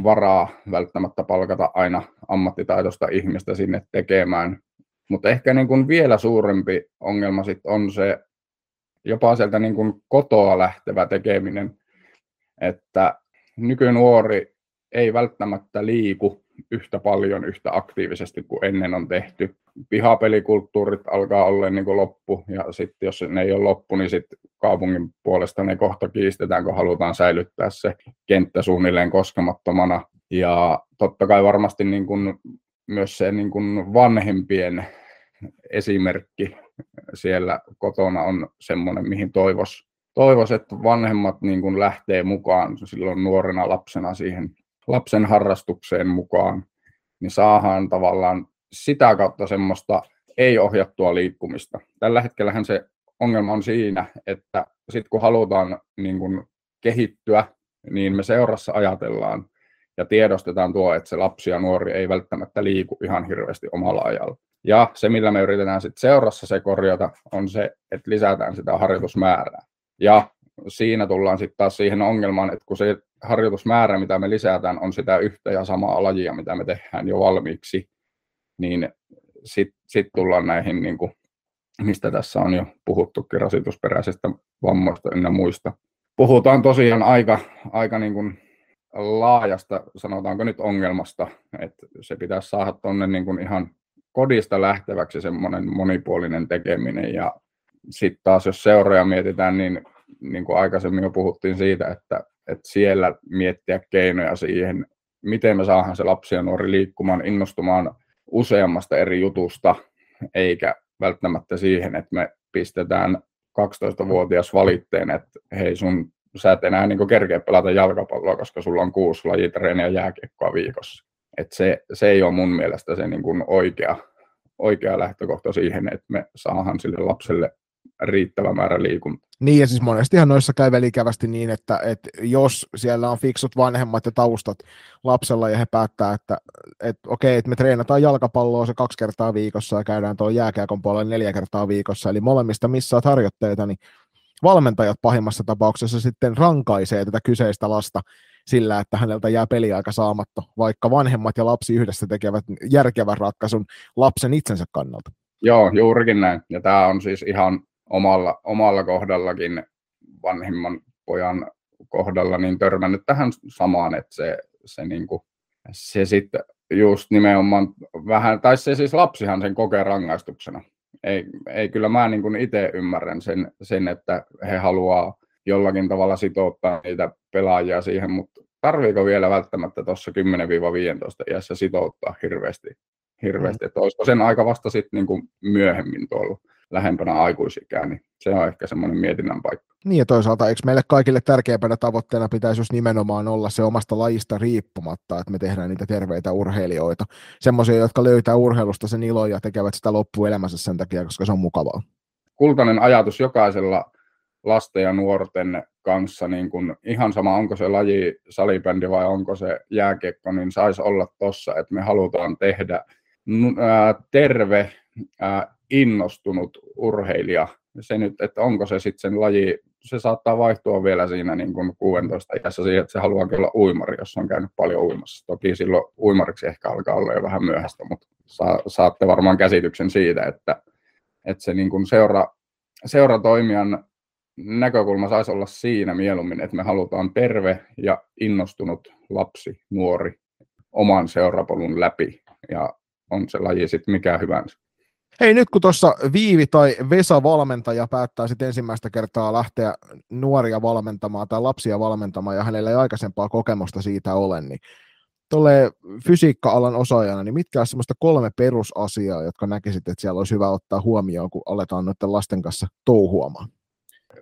varaa välttämättä palkata aina ammattitaitoista ihmistä sinne tekemään. Mutta ehkä niin kuin vielä suurempi ongelma sit on se jopa sieltä niin kuin kotoa lähtevä tekeminen, että nykynuori ei välttämättä liiku yhtä paljon, yhtä aktiivisesti kuin ennen on tehty. Pihapelikulttuurit alkaa olla niin kuin loppu, ja sitten jos ne ei ole loppu, niin sitten kaupungin puolesta ne kohta kiistetään, kun halutaan säilyttää se kenttä suunnilleen koskemattomana. Ja totta kai varmasti niin kuin myös se niin kuin vanhempien esimerkki siellä kotona on semmoinen, mihin toivos, toivos että vanhemmat niin kuin lähtee mukaan silloin nuorena lapsena siihen lapsen harrastukseen mukaan, niin saahan tavallaan sitä kautta semmoista ei-ohjattua liikkumista. Tällä hetkellähän se ongelma on siinä, että sitten kun halutaan niin kun kehittyä, niin me seurassa ajatellaan ja tiedostetaan tuo, että se lapsi ja nuori ei välttämättä liiku ihan hirveästi omalla ajalla. Ja se, millä me yritetään sitten seurassa se korjata, on se, että lisätään sitä harjoitusmäärää. Ja siinä tullaan sitten taas siihen ongelmaan, että kun se harjoitusmäärä, mitä me lisätään, on sitä yhtä ja samaa lajia, mitä me tehdään jo valmiiksi, niin sitten sit tullaan näihin, niin kuin, mistä tässä on jo puhuttukin, rasitusperäisistä vammoista ynnä muista. Puhutaan tosiaan aika, aika niin kuin laajasta, sanotaanko nyt ongelmasta, että se pitäisi saada tuonne niin kuin ihan kodista lähteväksi semmoinen monipuolinen tekeminen ja sitten taas jos seuroja mietitään, niin niin kuin aikaisemmin jo puhuttiin siitä, että, että siellä miettiä keinoja siihen, miten me saadaan se lapsi ja nuori liikkumaan, innostumaan useammasta eri jutusta, eikä välttämättä siihen, että me pistetään 12-vuotias valitteen, että hei sun, sä et enää niin kerkeä pelata jalkapalloa, koska sulla on kuusi lajitreeniä jääkiekkoa viikossa. Et se, se ei ole mun mielestä se niin oikea, oikea lähtökohta siihen, että me saadaan sille lapselle riittävä määrä liikuntaa. Niin, ja siis monestihan noissa käy välikävästi niin, että, että jos siellä on fiksut vanhemmat ja taustat lapsella ja he päättää, että, että okei, että me treenataan jalkapalloa se kaksi kertaa viikossa ja käydään tuolla jääkiekon puolella neljä kertaa viikossa, eli molemmista missä olet harjoitteita, niin valmentajat pahimmassa tapauksessa sitten rankaisee tätä kyseistä lasta sillä, että häneltä jää peliaika saamatta, vaikka vanhemmat ja lapsi yhdessä tekevät järkevän ratkaisun lapsen itsensä kannalta. Joo, juurikin näin. Ja tämä on siis ihan omalla, omalla kohdallakin vanhimman pojan kohdalla niin törmännyt tähän samaan, että se, se, niin kuin, se sitten just nimenomaan vähän, tai se siis lapsihan sen kokee rangaistuksena. Ei, ei kyllä mä niin itse ymmärrän sen, sen, että he haluaa jollakin tavalla sitouttaa niitä pelaajia siihen, mutta tarviiko vielä välttämättä tuossa 10-15 iässä sitouttaa hirveästi, hirveästi. Mm. että olisiko sen aika vasta sitten niin myöhemmin tuolla lähempänä aikuisikää, niin se on ehkä semmoinen mietinnän paikka. Niin ja toisaalta eikö meille kaikille tärkeimpänä tavoitteena pitäisi just nimenomaan olla se omasta lajista riippumatta, että me tehdään niitä terveitä urheilijoita, semmoisia, jotka löytää urheilusta sen ilon ja tekevät sitä loppuelämänsä sen takia, koska se on mukavaa. Kultainen ajatus jokaisella lasten ja nuorten kanssa, niin kun ihan sama onko se laji salibändi vai onko se jääkiekko, niin saisi olla tossa, että me halutaan tehdä terve, innostunut urheilija. Se nyt, että onko se sitten sen laji, se saattaa vaihtua vielä siinä niin kuin 16 iässä siihen, että se haluaa olla uimari, jos on käynyt paljon uimassa. Toki silloin uimariksi ehkä alkaa olla jo vähän myöhäistä, mutta saa, saatte varmaan käsityksen siitä, että, että se niin kuin seura, seuratoimijan näkökulma saisi olla siinä mieluummin, että me halutaan terve ja innostunut lapsi, nuori oman seurapolun läpi ja on se laji sitten mikä hyvänsä. Hei, nyt kun tuossa Viivi tai Vesa valmentaja päättää sitten ensimmäistä kertaa lähteä nuoria valmentamaan tai lapsia valmentamaan ja hänellä ei aikaisempaa kokemusta siitä ole, niin tuolle fysiikka-alan osaajana, niin mitkä on semmoista kolme perusasiaa, jotka näkisit, että siellä olisi hyvä ottaa huomioon, kun aletaan noiden lasten kanssa touhuamaan?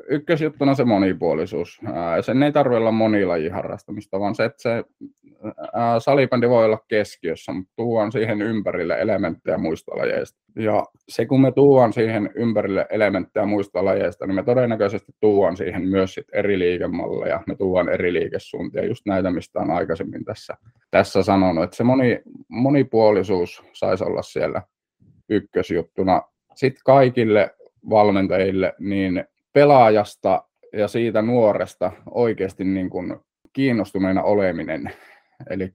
Ykkösjuttuna se monipuolisuus. Sen ei tarvitse olla monilajin harrastamista, vaan se, että se salibändi voi olla keskiössä, mutta tuon siihen ympärille elementtejä muista lajeista. Ja se, kun me tuon siihen ympärille elementtejä muista lajeista, niin me todennäköisesti tuon siihen myös sit eri liikemalleja, me tuon eri liikesuuntia, just näitä, mistä on aikaisemmin tässä, tässä sanonut, että se moni, monipuolisuus saisi olla siellä ykkösjuttuna. Sitten kaikille valmentajille, niin pelaajasta ja siitä nuoresta oikeasti niin kuin kiinnostuneena oleminen. Eli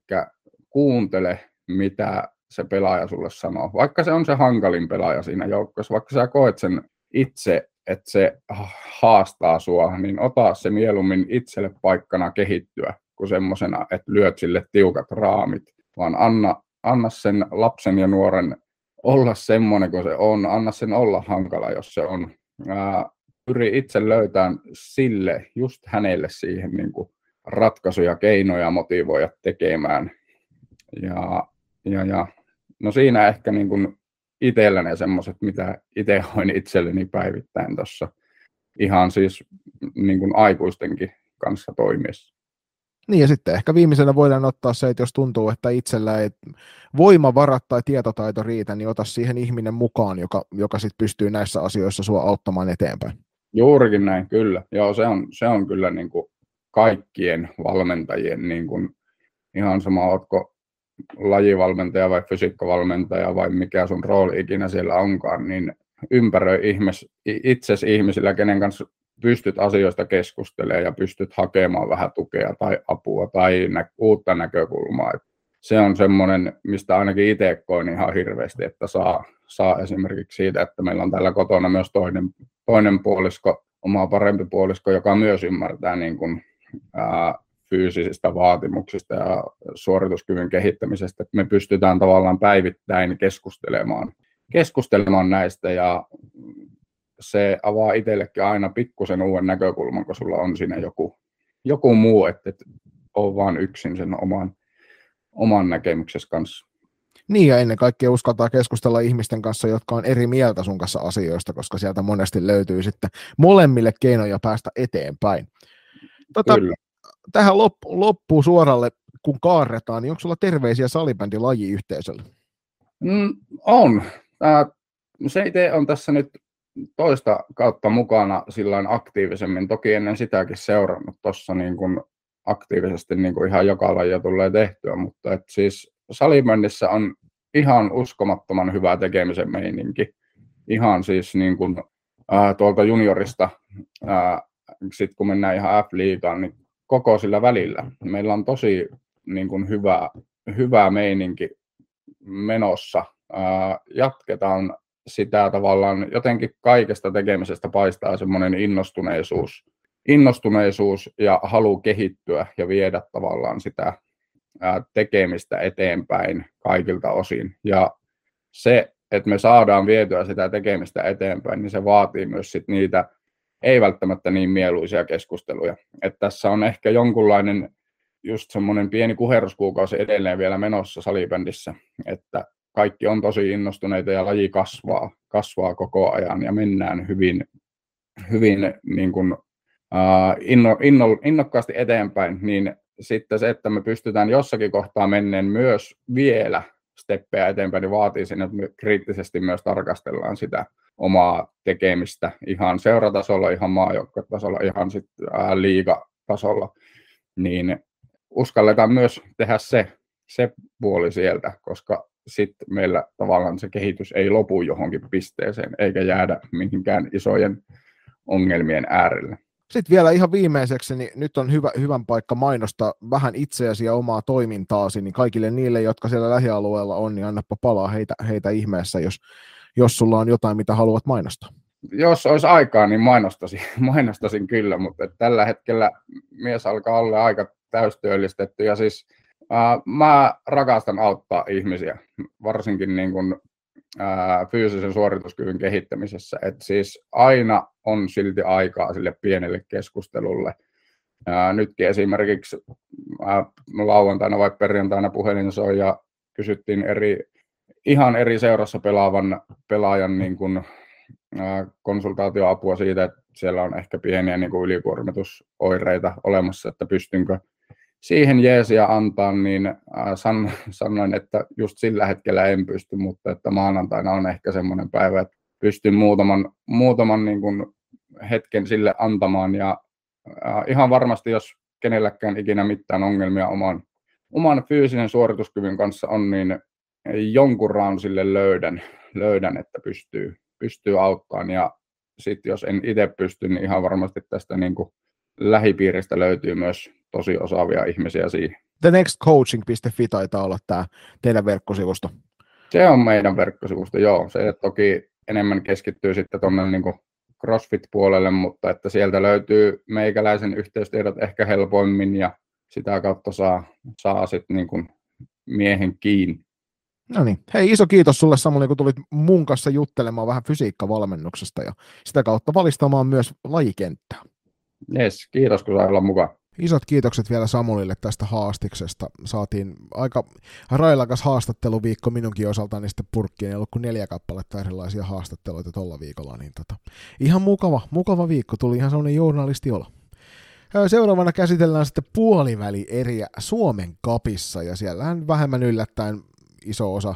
kuuntele, mitä se pelaaja sulle sanoo. Vaikka se on se hankalin pelaaja siinä joukkueessa, vaikka sä koet sen itse, että se haastaa sua, niin ota se mieluummin itselle paikkana kehittyä kuin semmoisena, että lyöt sille tiukat raamit, vaan anna, anna sen lapsen ja nuoren olla semmoinen kuin se on, anna sen olla hankala, jos se on. Ää, pyri itse löytämään sille, just hänelle siihen niin kuin ratkaisuja, keinoja motivoida tekemään. Ja, ja, ja no siinä ehkä niin kuin itsellä semmoiset, mitä itse hoin itselleni päivittäin tuossa ihan siis niin kuin aikuistenkin kanssa toimiessa. Niin ja sitten ehkä viimeisenä voidaan ottaa se, että jos tuntuu, että itsellä ei voimavarat tai tietotaito riitä, niin ota siihen ihminen mukaan, joka, joka sitten pystyy näissä asioissa sua auttamaan eteenpäin. Juurikin näin, kyllä. Joo, se on, se on kyllä niin kuin kaikkien valmentajien niin kuin ihan sama, oletko lajivalmentaja vai fysiikkavalmentaja vai mikä sun rooli ikinä siellä onkaan, niin ympäröi ihmis, itsesi ihmisillä, kenen kanssa pystyt asioista keskustelemaan ja pystyt hakemaan vähän tukea tai apua tai nä- uutta näkökulmaa. Et se on semmoinen, mistä ainakin itse koin ihan hirveästi, että saa, saa esimerkiksi siitä, että meillä on täällä kotona myös toinen, toinen puolisko, oma parempi puolisko, joka myös ymmärtää niin kuin, ää, fyysisistä vaatimuksista ja suorituskyvyn kehittämisestä, me pystytään tavallaan päivittäin keskustelemaan, keskustelemaan näistä ja se avaa itsellekin aina pikkusen uuden näkökulman, kun sulla on siinä joku, joku muu, että et ole vaan yksin sen oman, oman näkemyksessä kanssa. Niin ja ennen kaikkea uskaltaa keskustella ihmisten kanssa, jotka on eri mieltä sun kanssa asioista, koska sieltä monesti löytyy sitten molemmille keinoja päästä eteenpäin. Tota, Kyllä. Tähän loppu, loppuun suoralle, kun kaarretaan, niin onko sulla terveisiä salibändilajiyhteisölle? Mm, on. Äh, se itse on tässä nyt toista kautta mukana sillä aktiivisemmin. Toki ennen sitäkin seurannut tuossa niin kuin aktiivisesti niin kuin ihan joka lajia tulee tehtyä, mutta et siis salibändissä on ihan uskomattoman hyvä tekemisen meininki. Ihan siis niin kuin, ää, tuolta juniorista, sitten kun mennään ihan F-liigaan, niin koko sillä välillä. Meillä on tosi niin kuin hyvä, hyvä meininki menossa. Ää, jatketaan sitä tavallaan jotenkin kaikesta tekemisestä paistaa semmoinen innostuneisuus, innostuneisuus ja halu kehittyä ja viedä tavallaan sitä tekemistä eteenpäin kaikilta osin. Ja se, että me saadaan vietyä sitä tekemistä eteenpäin, niin se vaatii myös sit niitä ei välttämättä niin mieluisia keskusteluja. Että tässä on ehkä jonkunlainen just semmoinen pieni kuheruskuukausi edelleen vielä menossa salibändissä, että kaikki on tosi innostuneita ja laji kasvaa, kasvaa koko ajan ja mennään hyvin, hyvin niin kuin, uh, inno, inno, innokkaasti eteenpäin, niin sitten se, että me pystytään jossakin kohtaa menneen myös vielä steppejä eteenpäin, niin vaatii sen, että me kriittisesti myös tarkastellaan sitä omaa tekemistä ihan seuratasolla, ihan maajoukkotasolla, ihan sitten liigatasolla, niin uskalletaan myös tehdä se, se puoli sieltä, koska sitten meillä tavallaan se kehitys ei lopu johonkin pisteeseen, eikä jäädä mihinkään isojen ongelmien äärelle. Sitten vielä ihan viimeiseksi, niin nyt on hyvä, hyvän paikka mainostaa vähän itseäsi ja omaa toimintaasi, niin kaikille niille, jotka siellä lähialueella on, niin annapa palaa heitä, heitä ihmeessä, jos, jos sulla on jotain, mitä haluat mainostaa. Jos olisi aikaa, niin mainostasin, mainostasin kyllä, mutta tällä hetkellä mies alkaa olla aika täystyöllistetty ja siis äh, mä rakastan auttaa ihmisiä, varsinkin niin fyysisen suorituskyvyn kehittämisessä. Et siis aina on silti aikaa sille pienelle keskustelulle. Ää, nytkin esimerkiksi lauantaina vai perjantaina puhelin soi ja kysyttiin eri, ihan eri seurassa pelaavan pelaajan niin kuin, ää, konsultaatioapua siitä, että siellä on ehkä pieniä niin ylikuormitusoireita olemassa, että pystynkö siihen jeesiä antaa, niin äh, san, sanoin, että just sillä hetkellä en pysty, mutta että maanantaina on ehkä semmoinen päivä, että pystyn muutaman, muutaman niin kuin hetken sille antamaan. Ja äh, ihan varmasti, jos kenelläkään ikinä mitään ongelmia oman, oman fyysisen suorituskyvyn kanssa on, niin jonkun raun sille löydän, löydän että pystyy, pystyy auttamaan. Ja sitten jos en itse pysty, niin ihan varmasti tästä niin kuin lähipiiristä löytyy myös tosi osaavia ihmisiä siihen. TheNextCoaching.fi taitaa olla tämä teidän verkkosivusto. Se on meidän verkkosivusto, joo. Se toki enemmän keskittyy sitten tuonne niin CrossFit-puolelle, mutta että sieltä löytyy meikäläisen yhteystiedot ehkä helpoimmin ja sitä kautta saa, saa sitten niin miehen kiinni. No niin. Hei, iso kiitos sulle Samuli, kun tulit mun kanssa juttelemaan vähän fysiikkavalmennuksesta ja sitä kautta valistamaan myös lajikenttää. Yes, kiitos kun sai olla mukaan. Isot kiitokset vielä Samulille tästä haastiksesta. Saatiin aika railakas haastatteluviikko minunkin osaltani niin sitten purkkiin. Ei ollut kuin neljä kappaletta erilaisia haastatteluita tuolla viikolla. Niin tota, ihan mukava, mukava viikko. Tuli ihan sellainen journalisti olla. Seuraavana käsitellään sitten puoliväli eriä Suomen kapissa, ja siellähän vähemmän yllättäen iso osa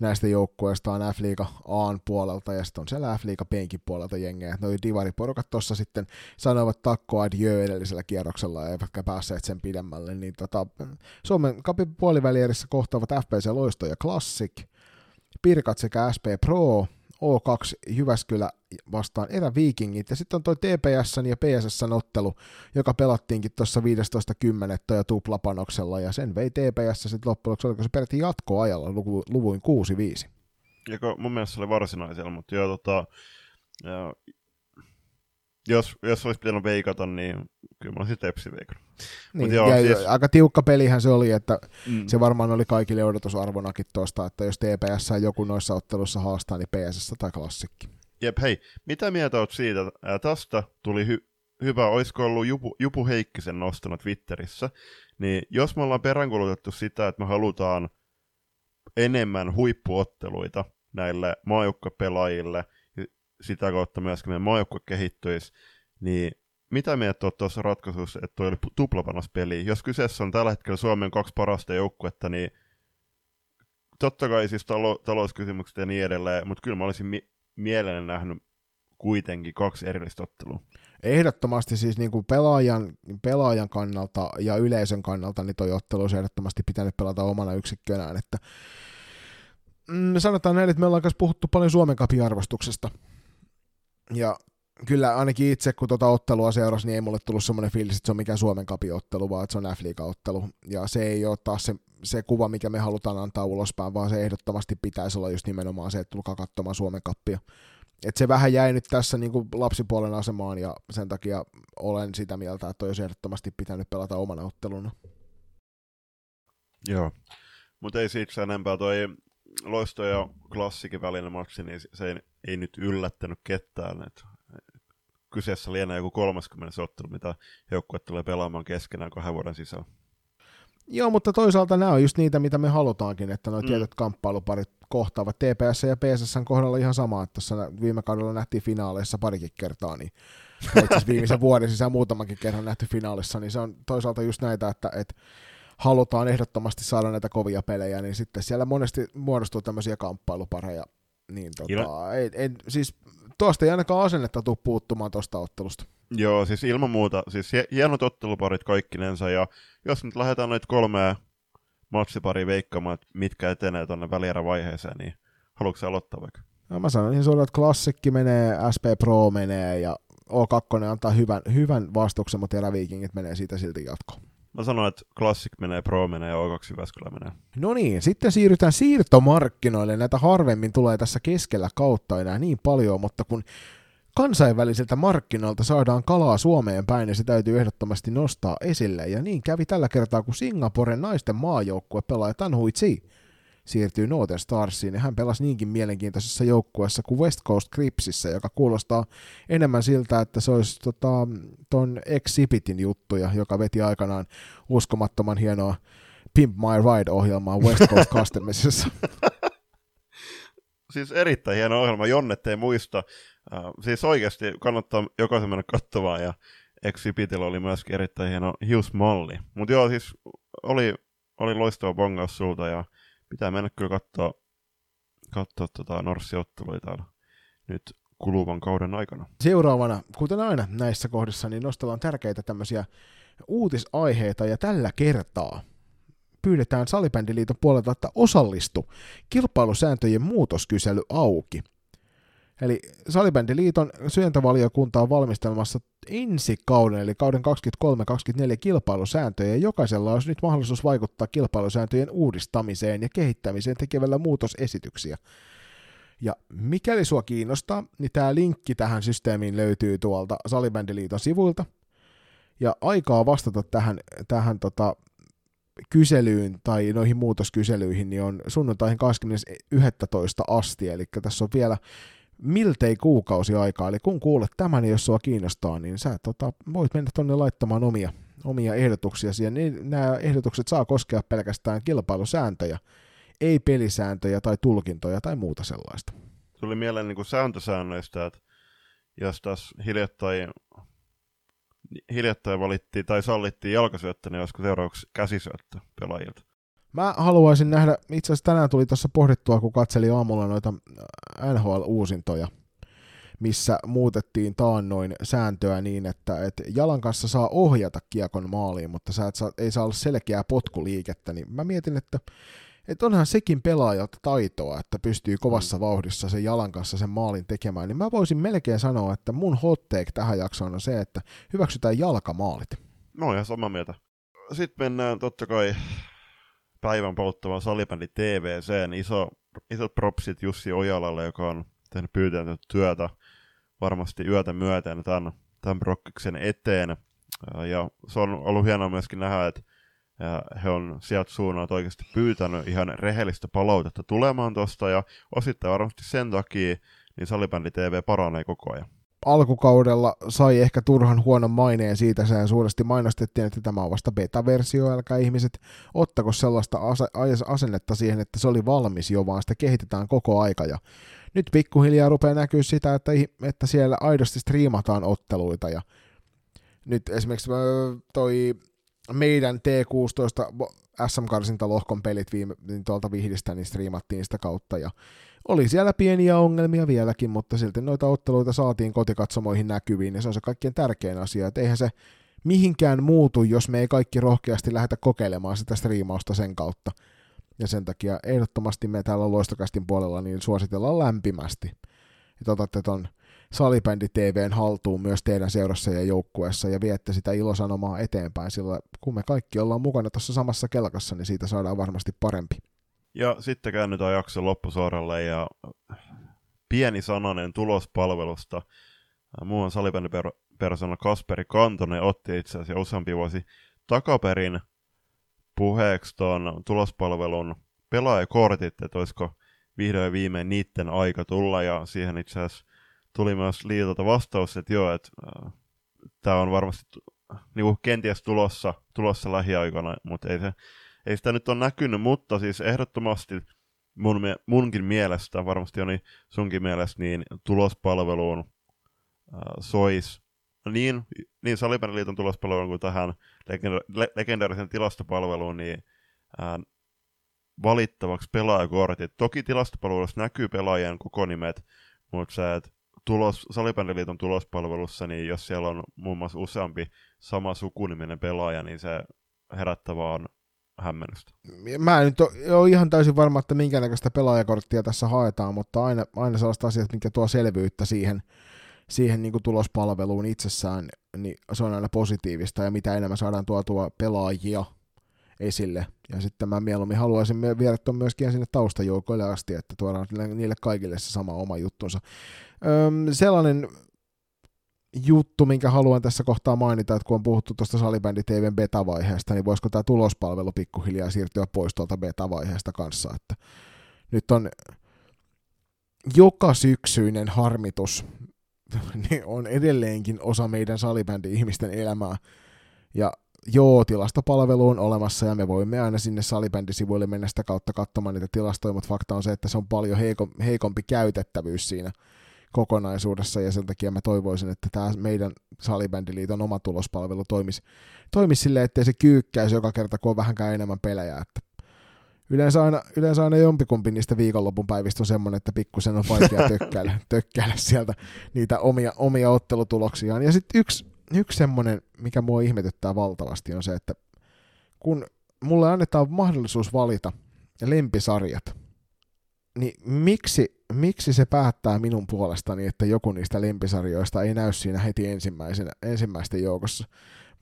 näistä joukkueista on F-liiga A puolelta ja sitten on siellä F-liiga B:nkin puolelta jengejä. Noi divariporukat tuossa sitten sanoivat takko adjö edellisellä kierroksella eivätkä päässeet sen pidemmälle, niin tota, Suomen kapin puolivälierissä kohtaavat FPC Loisto ja Classic, Pirkat sekä SP Pro, O2 Jyväskylä vastaan eräviikingit, ja sitten on toi TPS ja PSS ottelu, joka pelattiinkin tuossa 15.10. ja tuplapanoksella, ja sen vei TPS sitten loppujen lopuksi, oliko se peräti jatkoajalla luvu, luvuin 6-5. Joko mun mielestä se oli varsinaisella, mutta joo, tota, ja, jos, jos olisi pitänyt veikata, niin kyllä mä olisin tepsi veikannut. Niin, joo, ja siis... Aika tiukka pelihän se oli, että mm. se varmaan oli kaikille odotusarvonakin tuosta, että jos TPS joku noissa ottelussa haastaa, niin PSS tai klassikki. Jep, hei, mitä mieltä oot siitä? Ää, tästä tuli hy- hyvä, olisiko ollut Jupu, Jupu Heikkisen nostanut Twitterissä, niin jos me ollaan peräänkulutettu sitä, että me halutaan enemmän huippuotteluita näille maajukkapelaajille, sitä kautta myöskin meidän maajoukkue kehittyisi, niin mitä mieltä olet tuossa ratkaisussa, että tuo oli tuplapanospeli? Jos kyseessä on tällä hetkellä Suomen kaksi parasta joukkuetta, niin totta kai siis talo- talouskysymykset ja niin edelleen, mutta kyllä mä olisin mi- mielelläni nähnyt kuitenkin kaksi erillistä ottelua. Ehdottomasti siis niin kuin pelaajan, pelaajan kannalta ja yleisön kannalta niin toi ottelu olisi ehdottomasti pitänyt pelata omana yksikkönään, että mm, sanotaan näin, että me ollaan puhuttu paljon Suomen kapin arvostuksesta, ja kyllä ainakin itse, kun tuota ottelua seurasi, niin ei mulle tullut semmoinen fiilis, että se on mikään Suomen kapiottelu, vaan että se on f ottelu Ja se ei ole taas se, se kuva, mikä me halutaan antaa ulospäin, vaan se ehdottomasti pitäisi olla just nimenomaan se, että tulkaa katsomaan Suomen kappia. Et se vähän jäi nyt tässä niin kuin lapsipuolen asemaan ja sen takia olen sitä mieltä, että olisi ehdottomasti pitänyt pelata omana otteluna. Joo, mutta ei siitä enempää. Toi Loisto ja Klassikin välinen matsi, niin se ei, ei nyt yllättänyt ketään. Et kyseessä lienee joku 30 ottelu, mitä joukkue tulee pelaamaan keskenään kahden vuoden sisällä. Joo, mutta toisaalta nämä on just niitä, mitä me halutaankin, että nuo mm. tietyt kamppailuparit kohtaavat. TPS ja PSS kohdalla ihan sama, että tuossa viime kaudella nähtiin finaaleissa parikin kertaa, niin itse viimeisen vuoden sisään muutamankin kerran nähty finaalissa, niin se on toisaalta just näitä, että, että halutaan ehdottomasti saada näitä kovia pelejä, niin sitten siellä monesti muodostuu tämmöisiä kamppailupareja. Niin tota, ei, ei, siis tuosta ei ainakaan asennetta tule puuttumaan tuosta ottelusta. Joo, siis ilman muuta, siis hienot otteluparit kaikkinensa, ja jos nyt lähdetään noita kolmea matsipari veikkaamaan, että mitkä etenee tuonne välierävaiheeseen, niin haluatko aloittaa vaikka? No mä sanoin sulle, että klassikki menee, SP Pro menee, ja O2 antaa hyvän, hyvän vastuksen, mutta eräviikingit menee siitä silti jatkoon. Mä sanoin, että Classic menee, Pro menee ja O2 Jyväskylä menee. No niin, sitten siirrytään siirtomarkkinoille. Näitä harvemmin tulee tässä keskellä kautta enää niin paljon, mutta kun kansainvälisiltä markkinoilta saadaan kalaa Suomeen päin, niin se täytyy ehdottomasti nostaa esille. Ja niin kävi tällä kertaa, kun Singaporen naisten maajoukkue pelaaja Tan Hui Chi siirtyy Northern Starsiin, ja hän pelasi niinkin mielenkiintoisessa joukkueessa kuin West Coast Cripsissä, joka kuulostaa enemmän siltä, että se olisi tota, ton Exhibitin juttuja, joka veti aikanaan uskomattoman hienoa Pimp My Ride-ohjelmaa West Coast Customsissa. siis erittäin hieno ohjelma, Jonne ei muista. Uh, siis oikeasti kannattaa jokaisen mennä katsomaan, ja Exhibitillä oli myöskin erittäin hieno hiusmalli. Mutta joo, siis oli, oli loistava bongaus sulta, ja pitää mennä kyllä katsoa, katsoa tota Norssi-otteluita nyt kuluvan kauden aikana. Seuraavana, kuten aina näissä kohdissa, niin nostellaan tärkeitä tämmöisiä uutisaiheita, ja tällä kertaa pyydetään Salibändiliiton puolelta, että osallistu. Kilpailusääntöjen muutoskysely auki – Eli Salibändiliiton syöntävaliokunta on valmistelmassa ensi kauden, eli kauden 23-24 kilpailusääntöjä, ja jokaisella olisi nyt mahdollisuus vaikuttaa kilpailusääntöjen uudistamiseen ja kehittämiseen tekevällä muutosesityksiä. Ja mikäli sua kiinnostaa, niin tämä linkki tähän systeemiin löytyy tuolta Salibändiliiton sivuilta. Ja aikaa vastata tähän, tähän tota, kyselyyn tai noihin muutoskyselyihin niin on sunnuntaihin 20.11. asti, eli tässä on vielä miltei kuukausi aikaa, eli kun kuulet tämän, niin jos sua kiinnostaa, niin sä tota, voit mennä tonne laittamaan omia, omia ehdotuksia siihen. Niin nämä ehdotukset saa koskea pelkästään kilpailusääntöjä, ei pelisääntöjä tai tulkintoja tai muuta sellaista. Tuli mieleen niin kuin sääntösäännöistä, että jos tässä hiljattain hiljattain valittiin tai sallittiin jalkasyöttö, niin olisiko seuraavaksi käsisyöttö pelaajilta? Mä haluaisin nähdä, itse asiassa tänään tuli tuossa pohdittua, kun katseli aamulla noita NHL-uusintoja, missä muutettiin taannoin sääntöä niin, että, että jalan kanssa saa ohjata kiekon maaliin, mutta sä et saa, ei saa olla selkeää potkuliikettä, niin mä mietin, että, että onhan sekin pelaajat taitoa, että pystyy kovassa mm. vauhdissa sen jalan kanssa sen maalin tekemään, niin mä voisin melkein sanoa, että mun hot take tähän jaksoon on se, että hyväksytään jalkamaalit. No ja sama mieltä. Sitten mennään totta kai päivän polttavaan salibändi TVC, iso, isot propsit Jussi Ojalalle, joka on tehnyt pyytänyt työtä varmasti yötä myöten tämän, tämän prokkiksen eteen. Ja se on ollut hienoa myöskin nähdä, että he on sieltä suunnalta oikeasti pyytänyt ihan rehellistä palautetta tulemaan tuosta, ja osittain varmasti sen takia niin Salibändi TV paranee koko ajan. Alkukaudella sai ehkä turhan huonon maineen siitä, sen suuresti mainostettiin, että tämä on vasta beta-versio, älkää ihmiset ottako sellaista asennetta siihen, että se oli valmis jo, vaan sitä kehitetään koko aika, ja nyt pikkuhiljaa rupeaa näkyä sitä, että, että siellä aidosti striimataan otteluita. Ja nyt esimerkiksi toi meidän T16 SM-karsinta lohkon pelit viime, niin tuolta Vihdistä, niin striimattiin sitä kautta. Ja oli siellä pieniä ongelmia vieläkin, mutta silti noita otteluita saatiin kotikatsomoihin näkyviin ja se on se kaikkein tärkein asia, että eihän se mihinkään muutu, jos me ei kaikki rohkeasti lähdetä kokeilemaan sitä striimausta sen kautta. Ja sen takia ehdottomasti me täällä Loistokastin puolella niin suositellaan lämpimästi. Että otatte ton Salibändi TVn haltuun myös teidän seurassa ja joukkueessa ja viette sitä ilosanomaa eteenpäin, sillä kun me kaikki ollaan mukana tuossa samassa kelkassa, niin siitä saadaan varmasti parempi. Ja sitten käännytään jakson loppusuoralle ja pieni sananen tulospalvelusta. Muun salibändipersona Kasperi Kantonen otti itse asiassa useampi vuosi takaperin puheeksi tuon tulospalvelun pelaajakortit, että olisiko vihdoin viimein niiden aika tulla, ja siihen itse asiassa tuli myös liitolta vastaus, että joo, että äh, tämä on varmasti niinku kenties tulossa, tulossa lähiaikana, mutta ei, se, ei sitä nyt ole näkynyt, mutta siis ehdottomasti mun, munkin mielestä, varmasti Joni sunkin mielestä, niin tulospalveluun äh, sois niin, niin Salibändiliiton tulospalveluun kuin tähän legenda- legendaarisen tilastopalveluun, niin ää, valittavaksi pelaajakortit. Toki tilastopalvelussa näkyy pelaajien koko nimet, mutta se, että tulos, Salibändiliiton tulospalvelussa, niin jos siellä on muun muassa useampi sama sukuniminen pelaaja, niin se herättää vaan hämmennystä. Mä en nyt ole ihan täysin varma, että minkä näköistä pelaajakorttia tässä haetaan, mutta aina, aina sellaista asiat, mitkä tuo selvyyttä siihen, siihen niin tulospalveluun itsessään, niin se on aina positiivista, ja mitä enemmän saadaan tuotua pelaajia esille. Ja sitten mä mieluummin haluaisin viedä tuon myöskin sinne taustajoukoille asti, että tuodaan niille kaikille se sama oma juttunsa. Öm, sellainen juttu, minkä haluan tässä kohtaa mainita, että kun on puhuttu tuosta Salibändi TVn beta-vaiheesta, niin voisiko tämä tulospalvelu pikkuhiljaa siirtyä pois tuolta beta-vaiheesta kanssa, että nyt on joka syksyinen harmitus niin on edelleenkin osa meidän salibändi-ihmisten elämää. Ja joo, tilastopalvelu on olemassa ja me voimme aina sinne salibändisivuille mennä sitä kautta katsomaan niitä tilastoja, mutta fakta on se, että se on paljon heiko, heikompi käytettävyys siinä kokonaisuudessa ja sen takia mä toivoisin, että tämä meidän salibändiliiton oma tulospalvelu toimisi, toimisi silleen, ettei se kyykkäisi joka kerta, kun on vähänkään enemmän pelejä, että Yleensä aina, yleensä aina jompikumpi niistä viikonlopun päivistä on semmoinen, että pikkusen on vaikea tökkäillä, tökkäillä sieltä niitä omia, omia ottelutuloksiaan. Ja sitten yksi, yksi semmoinen, mikä mua ihmetyttää valtavasti, on se, että kun mulle annetaan mahdollisuus valita lempisarjat, niin miksi, miksi se päättää minun puolestani, että joku niistä lempisarjoista ei näy siinä heti ensimmäisenä, ensimmäisten joukossa,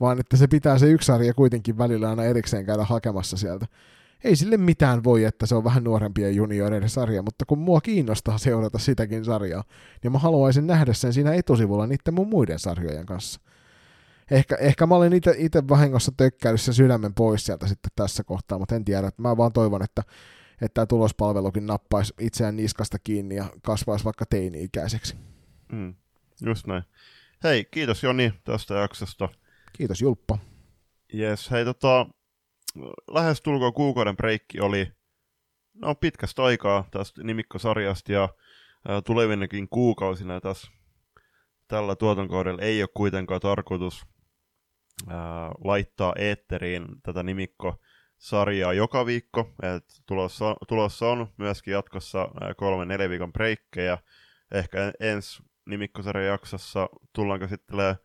vaan että se pitää se yksi sarja kuitenkin välillä aina erikseen käydä hakemassa sieltä ei sille mitään voi, että se on vähän nuorempien junioreiden sarja, mutta kun mua kiinnostaa seurata sitäkin sarjaa, niin mä haluaisin nähdä sen siinä etusivulla niiden mun muiden sarjojen kanssa. Ehkä, ehkä mä olen itse vahingossa tökkäillyt sydämen pois sieltä sitten tässä kohtaa, mutta en tiedä. Mä vaan toivon, että, että tämä tulospalvelukin nappaisi itseään niskasta kiinni ja kasvaisi vaikka teini-ikäiseksi. Mm, just näin. Hei, kiitos Joni tästä jaksosta. Kiitos Julppa. Yes, hei tota, lähes tulkoon kuukauden breikki oli no, pitkästä aikaa tästä nimikkosarjasta ja ää, tulevinakin kuukausina tässä tällä tuotankaudella ei ole kuitenkaan tarkoitus ää, laittaa eetteriin tätä nimikko sarjaa joka viikko. Et tulossa, tulossa on myöskin jatkossa kolme neljä viikon breikkejä. Ehkä ensi nimikkosarjan jaksossa tullaan käsittelemään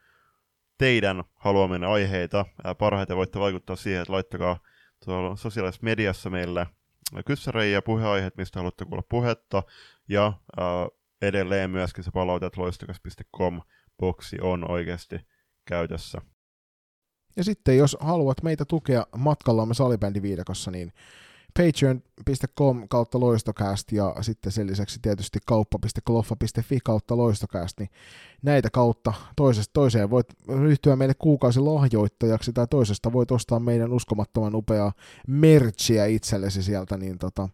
teidän haluaminen aiheita. Parhaiten voitte vaikuttaa siihen, että laittakaa tuolla sosiaalisessa mediassa meille kyssäreitä ja puheaiheet, mistä haluatte kuulla puhetta. Ja äh, edelleen myöskin se palautet loistokas.com boksi on oikeasti käytössä. Ja sitten jos haluat meitä tukea matkallamme salibändiviidakossa, niin patreon.com kautta loistokääst ja sitten sen lisäksi tietysti kauppa.kloffa.fi kautta loistokääst, niin näitä kautta toisesta toiseen voit ryhtyä meille kuukausi lahjoittajaksi tai toisesta voit ostaa meidän uskomattoman upeaa merchia itsellesi sieltä, niin tota,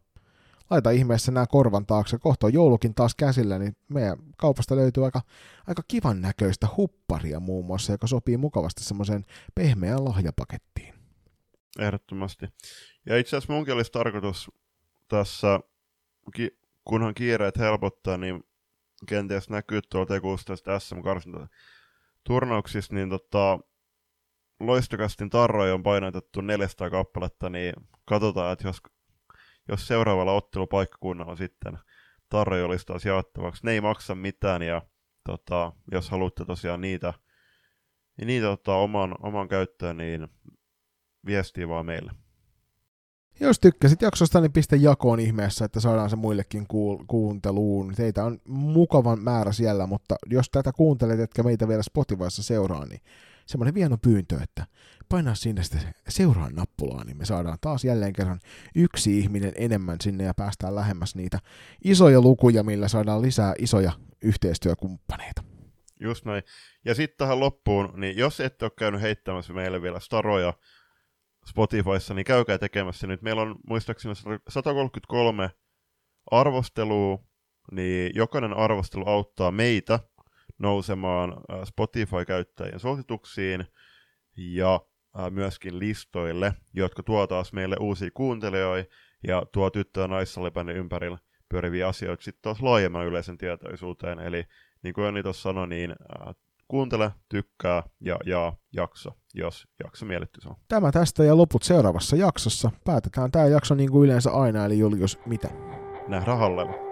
laita ihmeessä nämä korvan taakse. Kohta on joulukin taas käsillä, niin meidän kaupasta löytyy aika, aika kivan näköistä hupparia muun muassa, joka sopii mukavasti semmoiseen pehmeään lahjapakettiin. Ehdottomasti. Ja itse asiassa munkin olisi tarkoitus tässä, kunhan kiireet helpottaa, niin kenties näkyy tuolla T16 sm turnauksissa, niin tota, loistokastin tarroja on painotettu 400 kappaletta, niin katsotaan, että jos, jos seuraavalla ottelupaikkakunnalla sitten tarroja olisi taas jaettavaksi. Ne ei maksa mitään, ja tota, jos haluatte tosiaan niitä, niin niitä ottaa oman, oman käyttöön, niin viestiä vaan meille. Jos tykkäsit jaksosta, niin pistä jakoon ihmeessä, että saadaan se muillekin kuul- kuunteluun. Teitä on mukavan määrä siellä, mutta jos tätä kuuntelet, etkä meitä vielä Spotifyssa seuraa, niin semmoinen vieno pyyntö, että painaa sinne sitten seuraan nappulaa, niin me saadaan taas jälleen kerran yksi ihminen enemmän sinne ja päästään lähemmäs niitä isoja lukuja, millä saadaan lisää isoja yhteistyökumppaneita. Just näin. Ja sitten tähän loppuun, niin jos ette ole käynyt heittämässä meille vielä staroja, Spotifyssa, niin käykää tekemässä nyt. Meillä on muistaakseni 133 arvostelua, niin jokainen arvostelu auttaa meitä nousemaan äh, Spotify-käyttäjien suosituksiin ja äh, myöskin listoille, jotka tuo taas meille uusia kuuntelijoita ja tuo tyttö- ja naissalipäinen ympärillä pyöriviä asioita sitten taas laajemman yleisen tietoisuuteen. Eli niin kuin Joni tuossa sanoi, niin äh, kuuntele, tykkää ja jaa jakso, jos jakso miellytty on. Tämä tästä ja loput seuraavassa jaksossa. Päätetään tämä jakso niin kuin yleensä aina, eli Julius, mitä? Nähdään hallella.